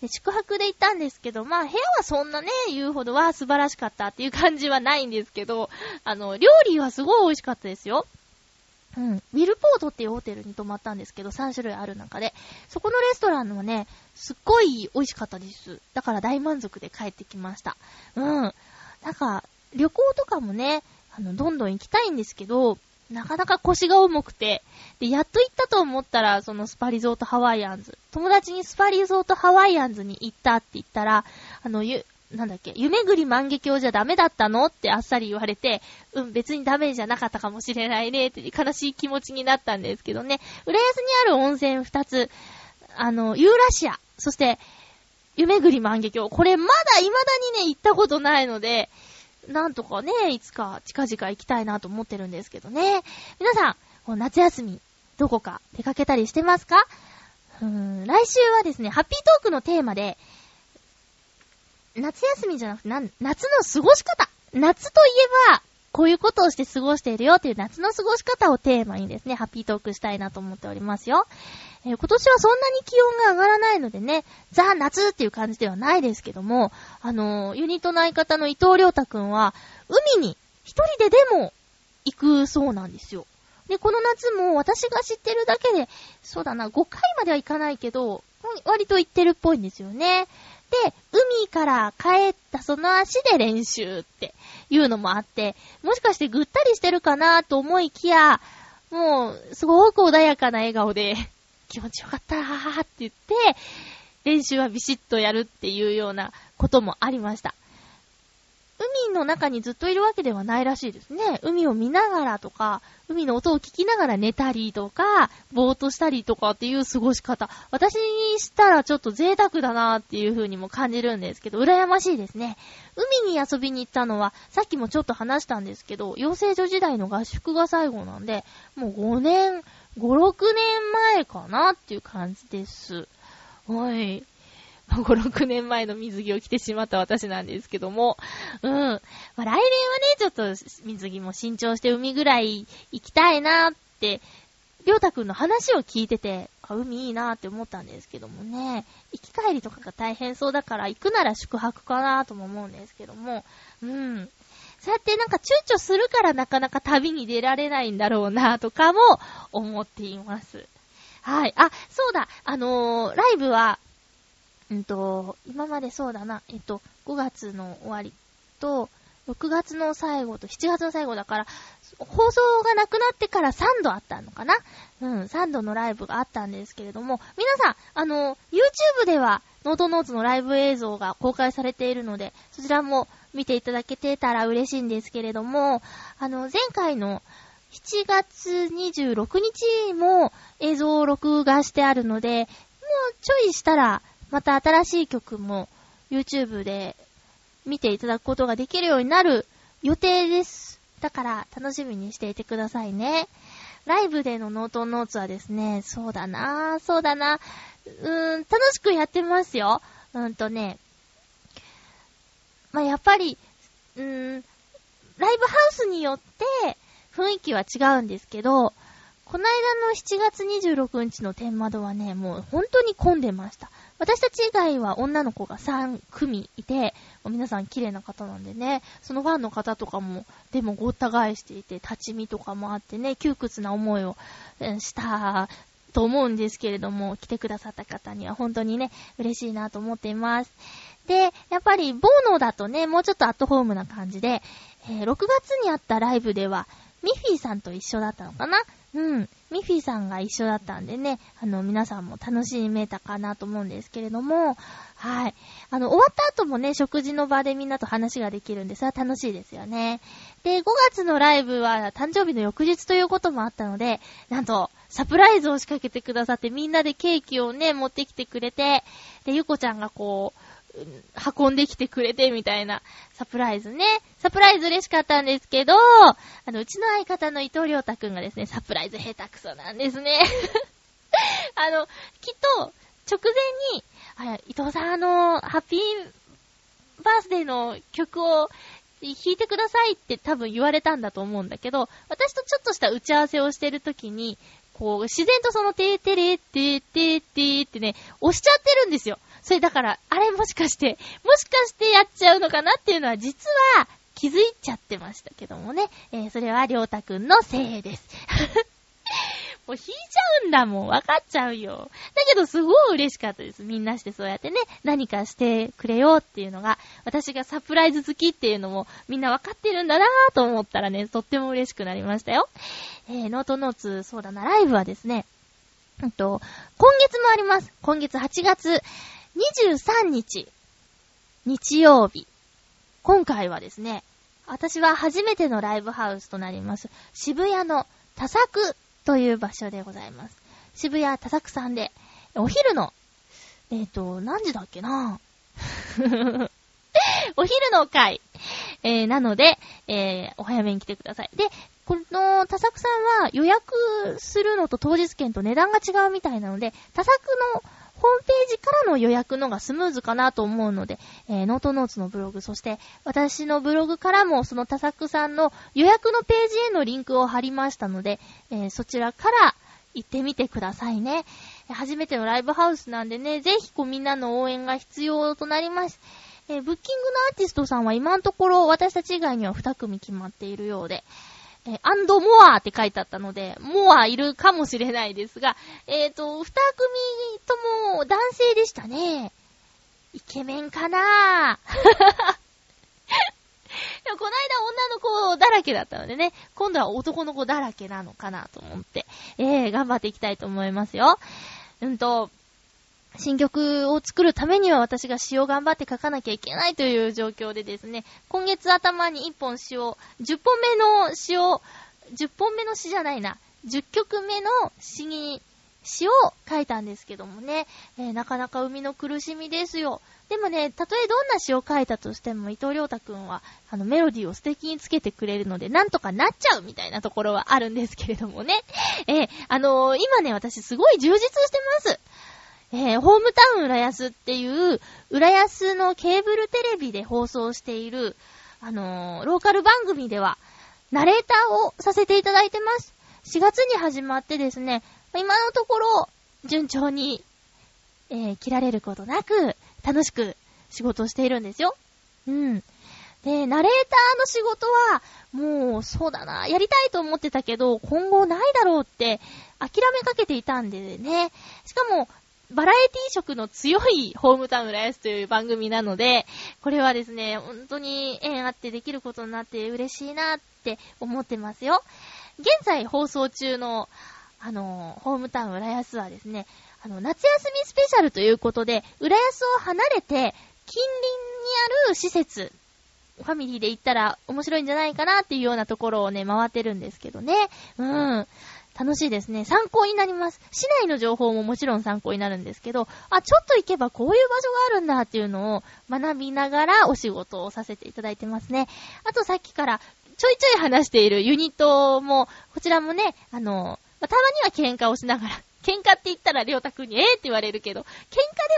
で、宿泊で行ったんですけど、まあ部屋はそんなね、言うほどは素晴らしかったっていう感じはないんですけど、あの、料理はすごい美味しかったですよ。うん。ウィルポートっていうホテルに泊まったんですけど、3種類ある中で。そこのレストランはね、すっごい美味しかったです。だから大満足で帰ってきました。うん。なんか、旅行とかもね、あの、どんどん行きたいんですけど、なかなか腰が重くて、で、やっと行ったと思ったら、そのスパリゾートハワイアンズ。友達にスパリゾートハワイアンズに行ったって言ったら、あの、ゆ、なんだっけ、夢ぐり万華鏡じゃダメだったのってあっさり言われて、うん、別にダメじゃなかったかもしれないねって悲しい気持ちになったんですけどね。浦安にある温泉二つ、あの、ユーラシア、そして、夢ぐり万華鏡。これまだ未だにね、行ったことないので、なんとかね、いつか近々行きたいなと思ってるんですけどね。皆さん、夏休み、どこか出かけたりしてますか？うーん、来週はですね、ハッピートークのテーマで、夏休みじゃなくて、な、夏の過ごし方。夏といえば、こういうことをして過ごしているよっていう夏の過ごし方をテーマにですね、ハッピートークしたいなと思っておりますよ。えー、今年はそんなに気温が上がらないのでね、ザ・夏っていう感じではないですけども、あのー、ユニットの相方の伊藤良太くんは、海に一人ででも行くそうなんですよ。で、この夏も私が知ってるだけで、そうだな、5回までは行かないけど、割と行ってるっぽいんですよね。で、海から帰ったその足で練習っていうのもあって、もしかしてぐったりしてるかなと思いきや、もう、すごく穏やかな笑顔で、気持ちよかったーって言って、練習はビシッとやるっていうようなこともありました。海の中にずっといるわけではないらしいですね。海を見ながらとか、海の音を聞きながら寝たりとか、ぼーっとしたりとかっていう過ごし方。私にしたらちょっと贅沢だなっていう風にも感じるんですけど、羨ましいですね。海に遊びに行ったのは、さっきもちょっと話したんですけど、養成所時代の合宿が最後なんで、もう5年、5、6年前かなっていう感じです。はい。5、6年前の水着を着てしまった私なんですけども、うん。まあ、来年はね、ちょっと水着も新調して海ぐらい行きたいなーって、りょうたくんの話を聞いてて、あ、海いいなーって思ったんですけどもね、行き帰りとかが大変そうだから行くなら宿泊かなーとも思うんですけども、うん。そうやってなんか躊躇するからなかなか旅に出られないんだろうなーとかも思っています。はい。あ、そうだ。あのー、ライブはうんと、今までそうだな、えっと、5月の終わりと、6月の最後と7月の最後だから、放送がなくなってから3度あったのかな？うん、3度のライブがあったんですけれども、皆さん、あの、YouTube ではノートノーツのライブ映像が公開されているので、そちらも見ていただけてたら嬉しいんですけれども、あの、前回の7月26日も映像を録画してあるので、もうちょいしたら、また新しい曲も YouTube で見ていただくことができるようになる予定です。だから楽しみにしていてくださいね。ライブでのノートノーツはですね、そうだなぁ、そうだなうーん、楽しくやってますよ。うんとね、まあ、やっぱり、うーん、ライブハウスによって雰囲気は違うんですけど、この間の7月26日の天窓はね、もう本当に混んでました。私たち以外は女の子が3組いて、皆さん綺麗な方なんでね、そのファンの方とかも、でもごった返していて、立ち見とかもあってね、窮屈な思いをしたと思うんですけれども、来てくださった方には本当にね、嬉しいなと思っています。で、やっぱり、ボーノだとね、もうちょっとアットホームな感じで、えー、6月にあったライブでは、ミフィーさんと一緒だったのかな？うん。ミフィーさんが一緒だったんでね、あの、皆さんも楽しめたかなと思うんですけれども、はい。あの、終わった後もね、食事の場でみんなと話ができるんで、さ、楽しいですよね。で、5月のライブは誕生日の翌日ということもあったので、なんと、サプライズを仕掛けてくださって、みんなでケーキをね、持ってきてくれて、で、ゆこちゃんがこう、運んできてくれてみたいなサプライズね。サプライズ嬉しかったんですけど、あの、うちの相方の伊藤良太くんがですね、サプライズ下手くそなんですね。あの、きっと、直前に、あ伊藤さんあの、ハッピーバースデーの曲を弾いてくださいって多分言われたんだと思うんだけど、私とちょっとした打ち合わせをしてるときに、こう、自然とその、てーてれー、てーてーてーってね、押しちゃってるんですよ。それだから、あれもしかして、もしかしてやっちゃうのかなっていうのは実は気づいちゃってましたけどもね。えー、それはりょうたくんのせいです。もう引いちゃうんだもん。わかっちゃうよ。だけどすごい嬉しかったです。みんなしてそうやってね、何かしてくれようっていうのが、私がサプライズ好きっていうのもみんなわかってるんだなぁと思ったらね、とっても嬉しくなりましたよ。えー、ノートノーツ、そうだな、ライブはですね、うんと、今月もあります。今月8月、23日、日曜日。今回はですね、私は初めてのライブハウスとなります、渋谷の多作という場所でございます。渋谷多作さんで、お昼の、えっ、ー、と、何時だっけな？お昼の会、えー、なので、えー、お早めに来てください。で、この多作さんは予約するのと当日券と値段が違うみたいなので、多作のホームページからの予約のがスムーズかなと思うので、えー、ノートノーツのブログ、そして私のブログからもその多作さんの予約のページへのリンクを貼りましたので、えー、そちらから行ってみてくださいね。初めてのライブハウスなんでね、ぜひこうみんなの応援が必要となります。えー、ブッキングのアーティストさんは今のところ私たち以外には2組決まっているようで、えアンドモアって書いてあったので、モアいるかもしれないですが、えっ、ー、と、二組とも男性でしたね。イケメンかなぁ。でもこの間女の子だらけだったのでね、今度は男の子だらけなのかなと思って、えー、頑張っていきたいと思いますよ。うんと、新曲を作るためには私が詩を頑張って書かなきゃいけないという状況でですね、今月頭に1本詩を、10本目の詩を、10本目の詩じゃないな、10曲目の詩に、詩を書いたんですけどもね、えー、なかなか生みの苦しみですよ。でもね、たとえどんな詩を書いたとしても、伊藤良太くんは、あの、メロディーを素敵につけてくれるので、なんとかなっちゃうみたいなところはあるんですけれどもね。えー、あのー、今ね、私すごい充実してます。えー、ホームタウン浦安っていう、浦安のケーブルテレビで放送している、あのー、ローカル番組では、ナレーターをさせていただいてます。4月に始まってですね、今のところ、順調に、えー、切られることなく、楽しく仕事をしているんですよ。うん。で、ナレーターの仕事は、もう、そうだな、やりたいと思ってたけど、今後ないだろうって、諦めかけていたんでね。しかも、バラエティ色の強いホームタウン浦安という番組なので、これはですね、本当に縁あってできることになって嬉しいなって思ってますよ。現在放送中の、あの、ホームタウン浦安はですね、あの、夏休みスペシャルということで、浦安を離れて、近隣にある施設、ファミリーで行ったら面白いんじゃないかなっていうようなところをね、回ってるんですけどね。うん。楽しいですね。参考になります。市内の情報ももちろん参考になるんですけど、あ、ちょっと行けばこういう場所があるんだっていうのを学びながらお仕事をさせていただいてますね。あとさっきからちょいちょい話しているユニットも、こちらもね、あの、たまには喧嘩をしながら、喧嘩って言ったらりょうたくんにええって言われるけど、喧嘩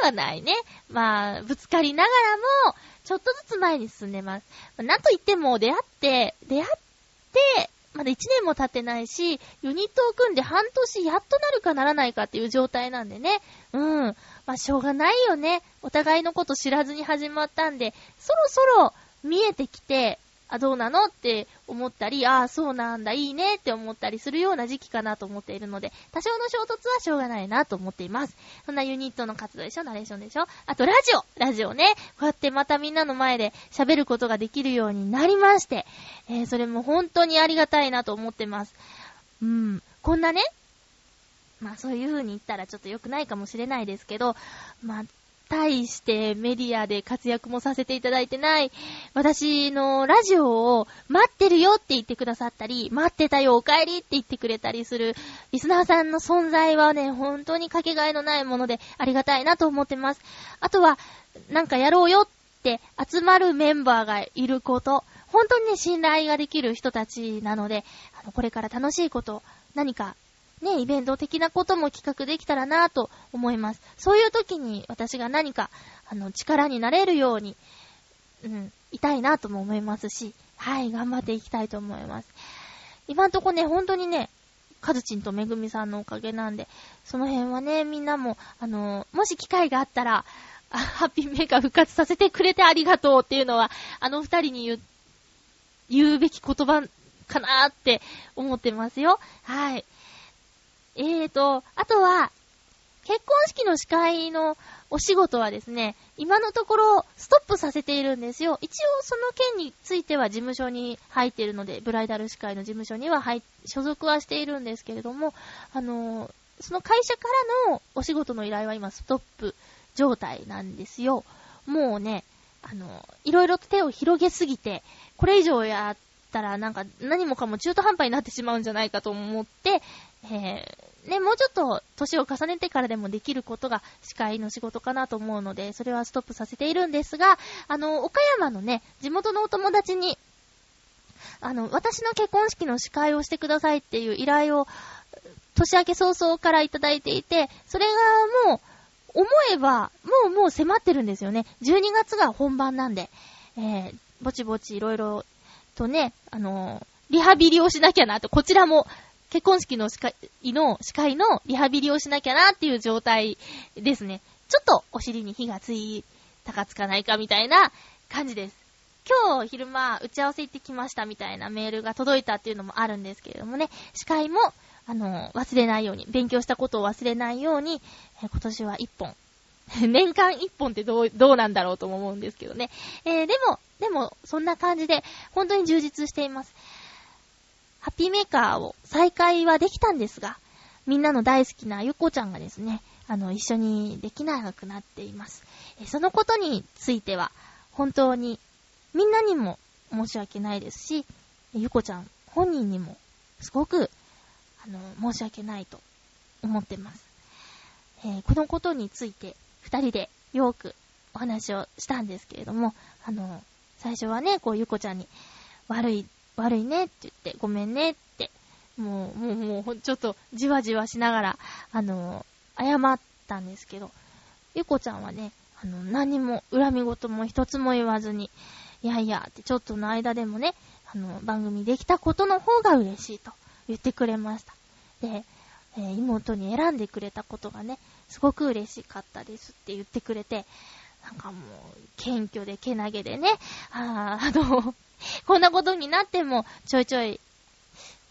ではないね。まあ、ぶつかりながらも、ちょっとずつ前に進んでます。なんと言っても出会って、出会って、まだ1年も経ってないし、ユニットを組んで半年やっとなるかならないかっていう状態なんでね。うん。まあ、しょうがないよね。お互いのこと知らずに始まったんで、そろそろ見えてきて、あ、どうなのって思ったり、ああ、そうなんだ、いいねって思ったりするような時期かなと思っているので、多少の衝突はしょうがないなと思っています。そんなユニットの活動でしょナレーションでしょあと、ラジオラジオね。こうやってまたみんなの前で喋ることができるようになりまして、えー、それも本当にありがたいなと思ってます。うん。こんなね、まあそういう風に言ったらちょっと良くないかもしれないですけど、まあ対してメディアで活躍もさせていただいてない、私のラジオを待ってるよって言ってくださったり、待ってたよお帰りって言ってくれたりするリスナーさんの存在はね、本当にかけがえのないものでありがたいなと思ってます。あとは、なんかやろうよって集まるメンバーがいること、本当にね、信頼ができる人たちなので、あの、これから楽しいこと、何かね、イベント的なことも企画できたらなぁと思います。そういう時に私が何か、あの、力になれるように、うん、いたいなとも思いますし、はい、頑張っていきたいと思います。今んとこね、本当にね、カズチンとめぐみさんのおかげなんで、その辺はね、みんなも、あの、もし機会があったら、ハッピーメーカー復活させてくれてありがとうっていうのは、あの二人に言う、言うべき言葉かなーって思ってますよ。はい。えーと、あとは、結婚式の司会のお仕事はですね、今のところストップさせているんですよ。一応その件については事務所に入っているので、ブライダル司会の事務所には入、所属はしているんですけれども、あのー、その会社からのお仕事の依頼は今ストップ状態なんですよ。もうね、あのー、いろいろと手を広げすぎて、これ以上やったらなんか何もかも中途半端になってしまうんじゃないかと思って、えー、ね、もうちょっと年を重ねてからでもできることが司会の仕事かなと思うので、それはストップさせているんですが、あの、岡山のね、地元のお友達に、あの、私の結婚式の司会をしてくださいっていう依頼を、年明け早々からいただいていて、それがもう、思えば、もうもう迫ってるんですよね。12月が本番なんで、えー、ぼちぼちいろいろとね、あのリハビリをしなきゃなと、こちらも結婚式の司会の、司会のリハビリをしなきゃなっていう状態ですね。ちょっとお尻に火がついたかつかないかみたいな感じです。今日昼間打ち合わせ行ってきましたみたいなメールが届いたっていうのもあるんですけれどもね、司会も、あの、忘れないように、勉強したことを忘れないように、え今年は一本。年間一本ってどう、どうなんだろうとも思うんですけどね。えー、でも、でも、そんな感じで、本当に充実しています。ハッピーメーカーを再開はできたんですが、みんなの大好きなゆこちゃんがですね、あの、一緒にできなくなっています。えそのことについては、本当に、みんなにも申し訳ないですし、ゆこちゃん本人にも、すごく、あの、申し訳ないと思ってます。えー、このことについて、二人でよくお話をしたんですけれども、あの、最初はね、こう、ゆこちゃんに、悪い悪いねって言って、ごめんねって、もう、もう、もう、ちょっと、じわじわしながら、あの、謝ったんですけど、ゆこちゃんはね、あの、何も、恨み事も一つも言わずに、いやいや、ってちょっとの間でもね、あの、番組できたことの方が嬉しいと言ってくれました。で、えー、妹に選んでくれたことがね、すごく嬉しかったですって言ってくれて、なんかもう、謙虚でけなげでね、あああの、こんなことになっても、ちょいちょい、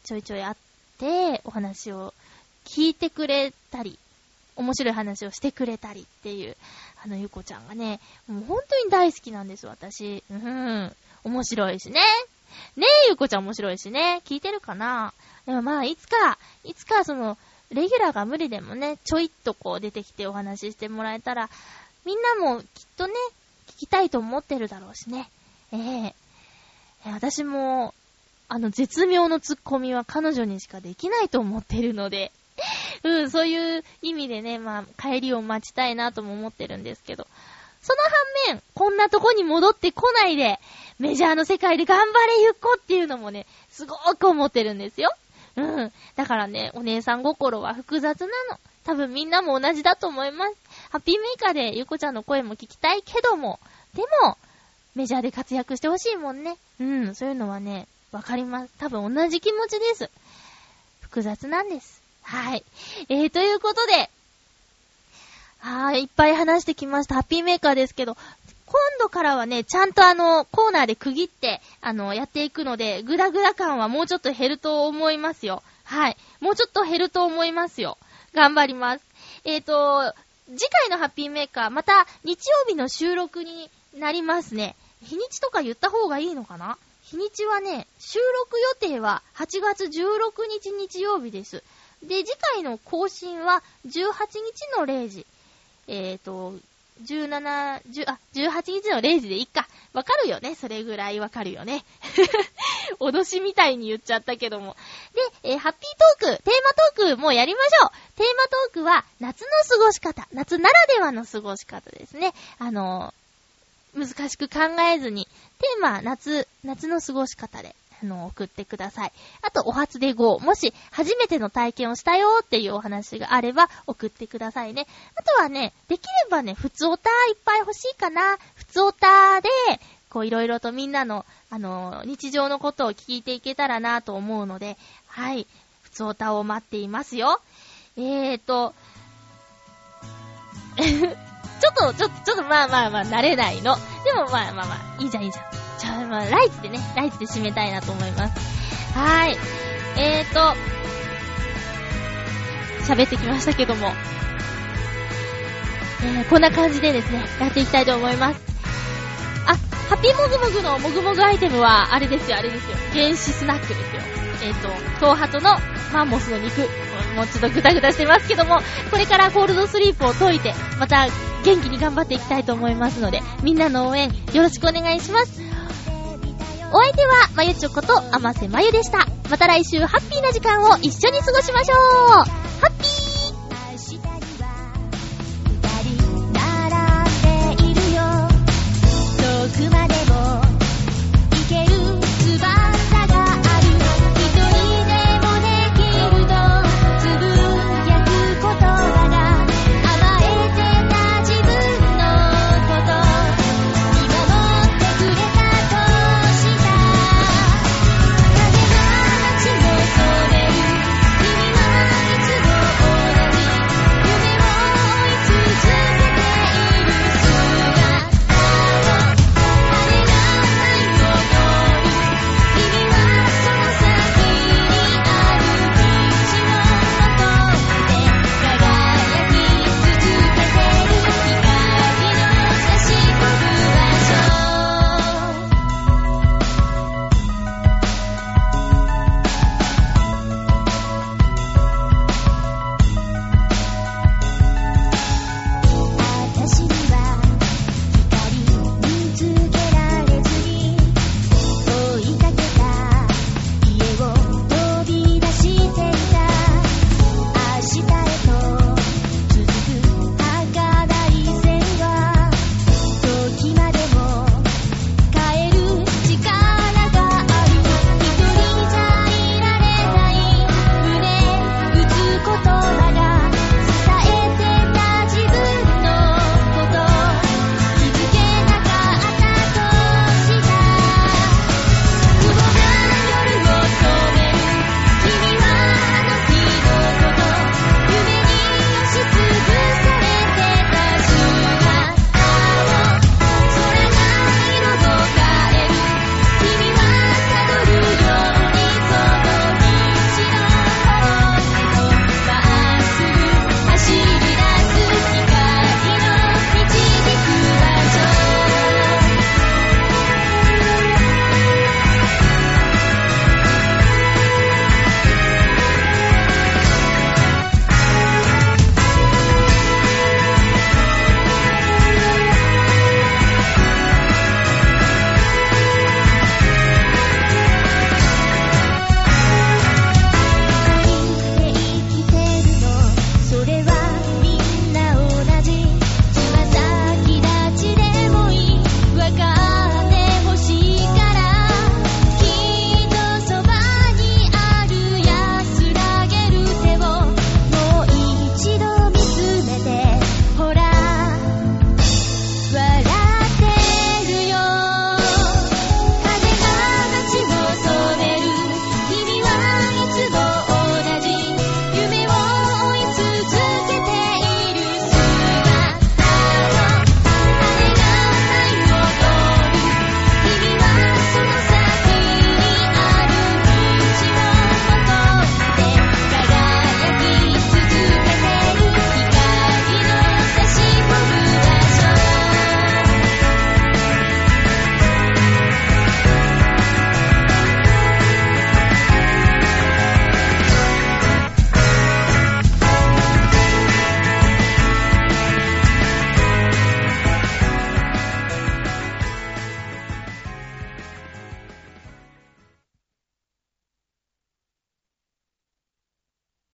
ちょいちょいあって、お話を聞いてくれたり、面白い話をしてくれたりっていう、あの、ゆこちゃんがね、もう本当に大好きなんです、私。うん。面白いしね。ねえ、ゆこちゃん面白いしね。聞いてるかな？でもまあ、いつか、いつかその、レギュラーが無理でもね、ちょいっとこう出てきてお話ししてもらえたら、みんなもきっとね、聞きたいと思ってるだろうしね。ええー、私も、あの、絶妙のツッコミは彼女にしかできないと思ってるので、うん、そういう意味でね、まあ、帰りを待ちたいなとも思ってるんですけど、その反面、こんなとこに戻ってこないで、メジャーの世界で頑張れゆっこっていうのもね、すごく思ってるんですよ。うん。だからね、お姉さん心は複雑なの。多分みんなも同じだと思います。ハッピーメーカーでゆっこちゃんの声も聞きたいけども、でも、メジャーで活躍してほしいもんね。うん、そういうのはね、わかります。多分同じ気持ちです。複雑なんです。はい。えー、ということで、はい、いっぱい話してきました。ハッピーメーカーですけど、今度からはね、ちゃんとあの、コーナーで区切って、あの、やっていくので、グダグダ感はもうちょっと減ると思いますよ。はい。もうちょっと減ると思いますよ。頑張ります。えっ、ー、と、次回のハッピーメーカー、また日曜日の収録になりますね。日にちとか言った方がいいのかな？日にちはね、収録予定は8月16日日曜日です。で、次回の更新は18日の0時。えっ、ー、と、17、10あ、18日の0時でいいか。わかるよね？それぐらいわかるよね。脅しみたいに言っちゃったけども。で、えー、ハッピートーク、テーマトークもうやりましょう。テーマトークは、夏の過ごし方。夏ならではの過ごし方ですね。あの、難しく考えずに、テーマ、夏、夏の過ごし方であの、送ってください。あと、お初で GO。もし、初めての体験をしたよっていうお話があれば、送ってくださいね。あとはね、できればね、普通おたいっぱい欲しいかな。普通おたで、こう、いろいろとみんなの、あの、日常のことを聞いていけたらなと思うので、はい。普通おたを待っていますよ。えーと、ちょっと、ちょっと、ちょっと、まあまあまあ、慣れないの。でもまあまあまあ、いいじゃんいいじゃん。じゃあ、まあ、ライツでね、ライツで締めたいなと思います。はーい。えーと、喋ってきましたけども、えー、こんな感じでですね、やっていきたいと思います。あ、ハッピーモグモグのモグモグアイテムは、あれですよ、あれですよ。原始スナックですよ。え、ー、と、トーハトのマンモスの肉。もうちょっとグダグダしてますけども、これからコールドスリープを解いて、また元気に頑張っていきたいと思いますので、みんなの応援よろしくお願いします。お相手は、まゆちょこと、あませまゆでした。また来週、ハッピーな時間を一緒に過ごしましょうハッピーくまで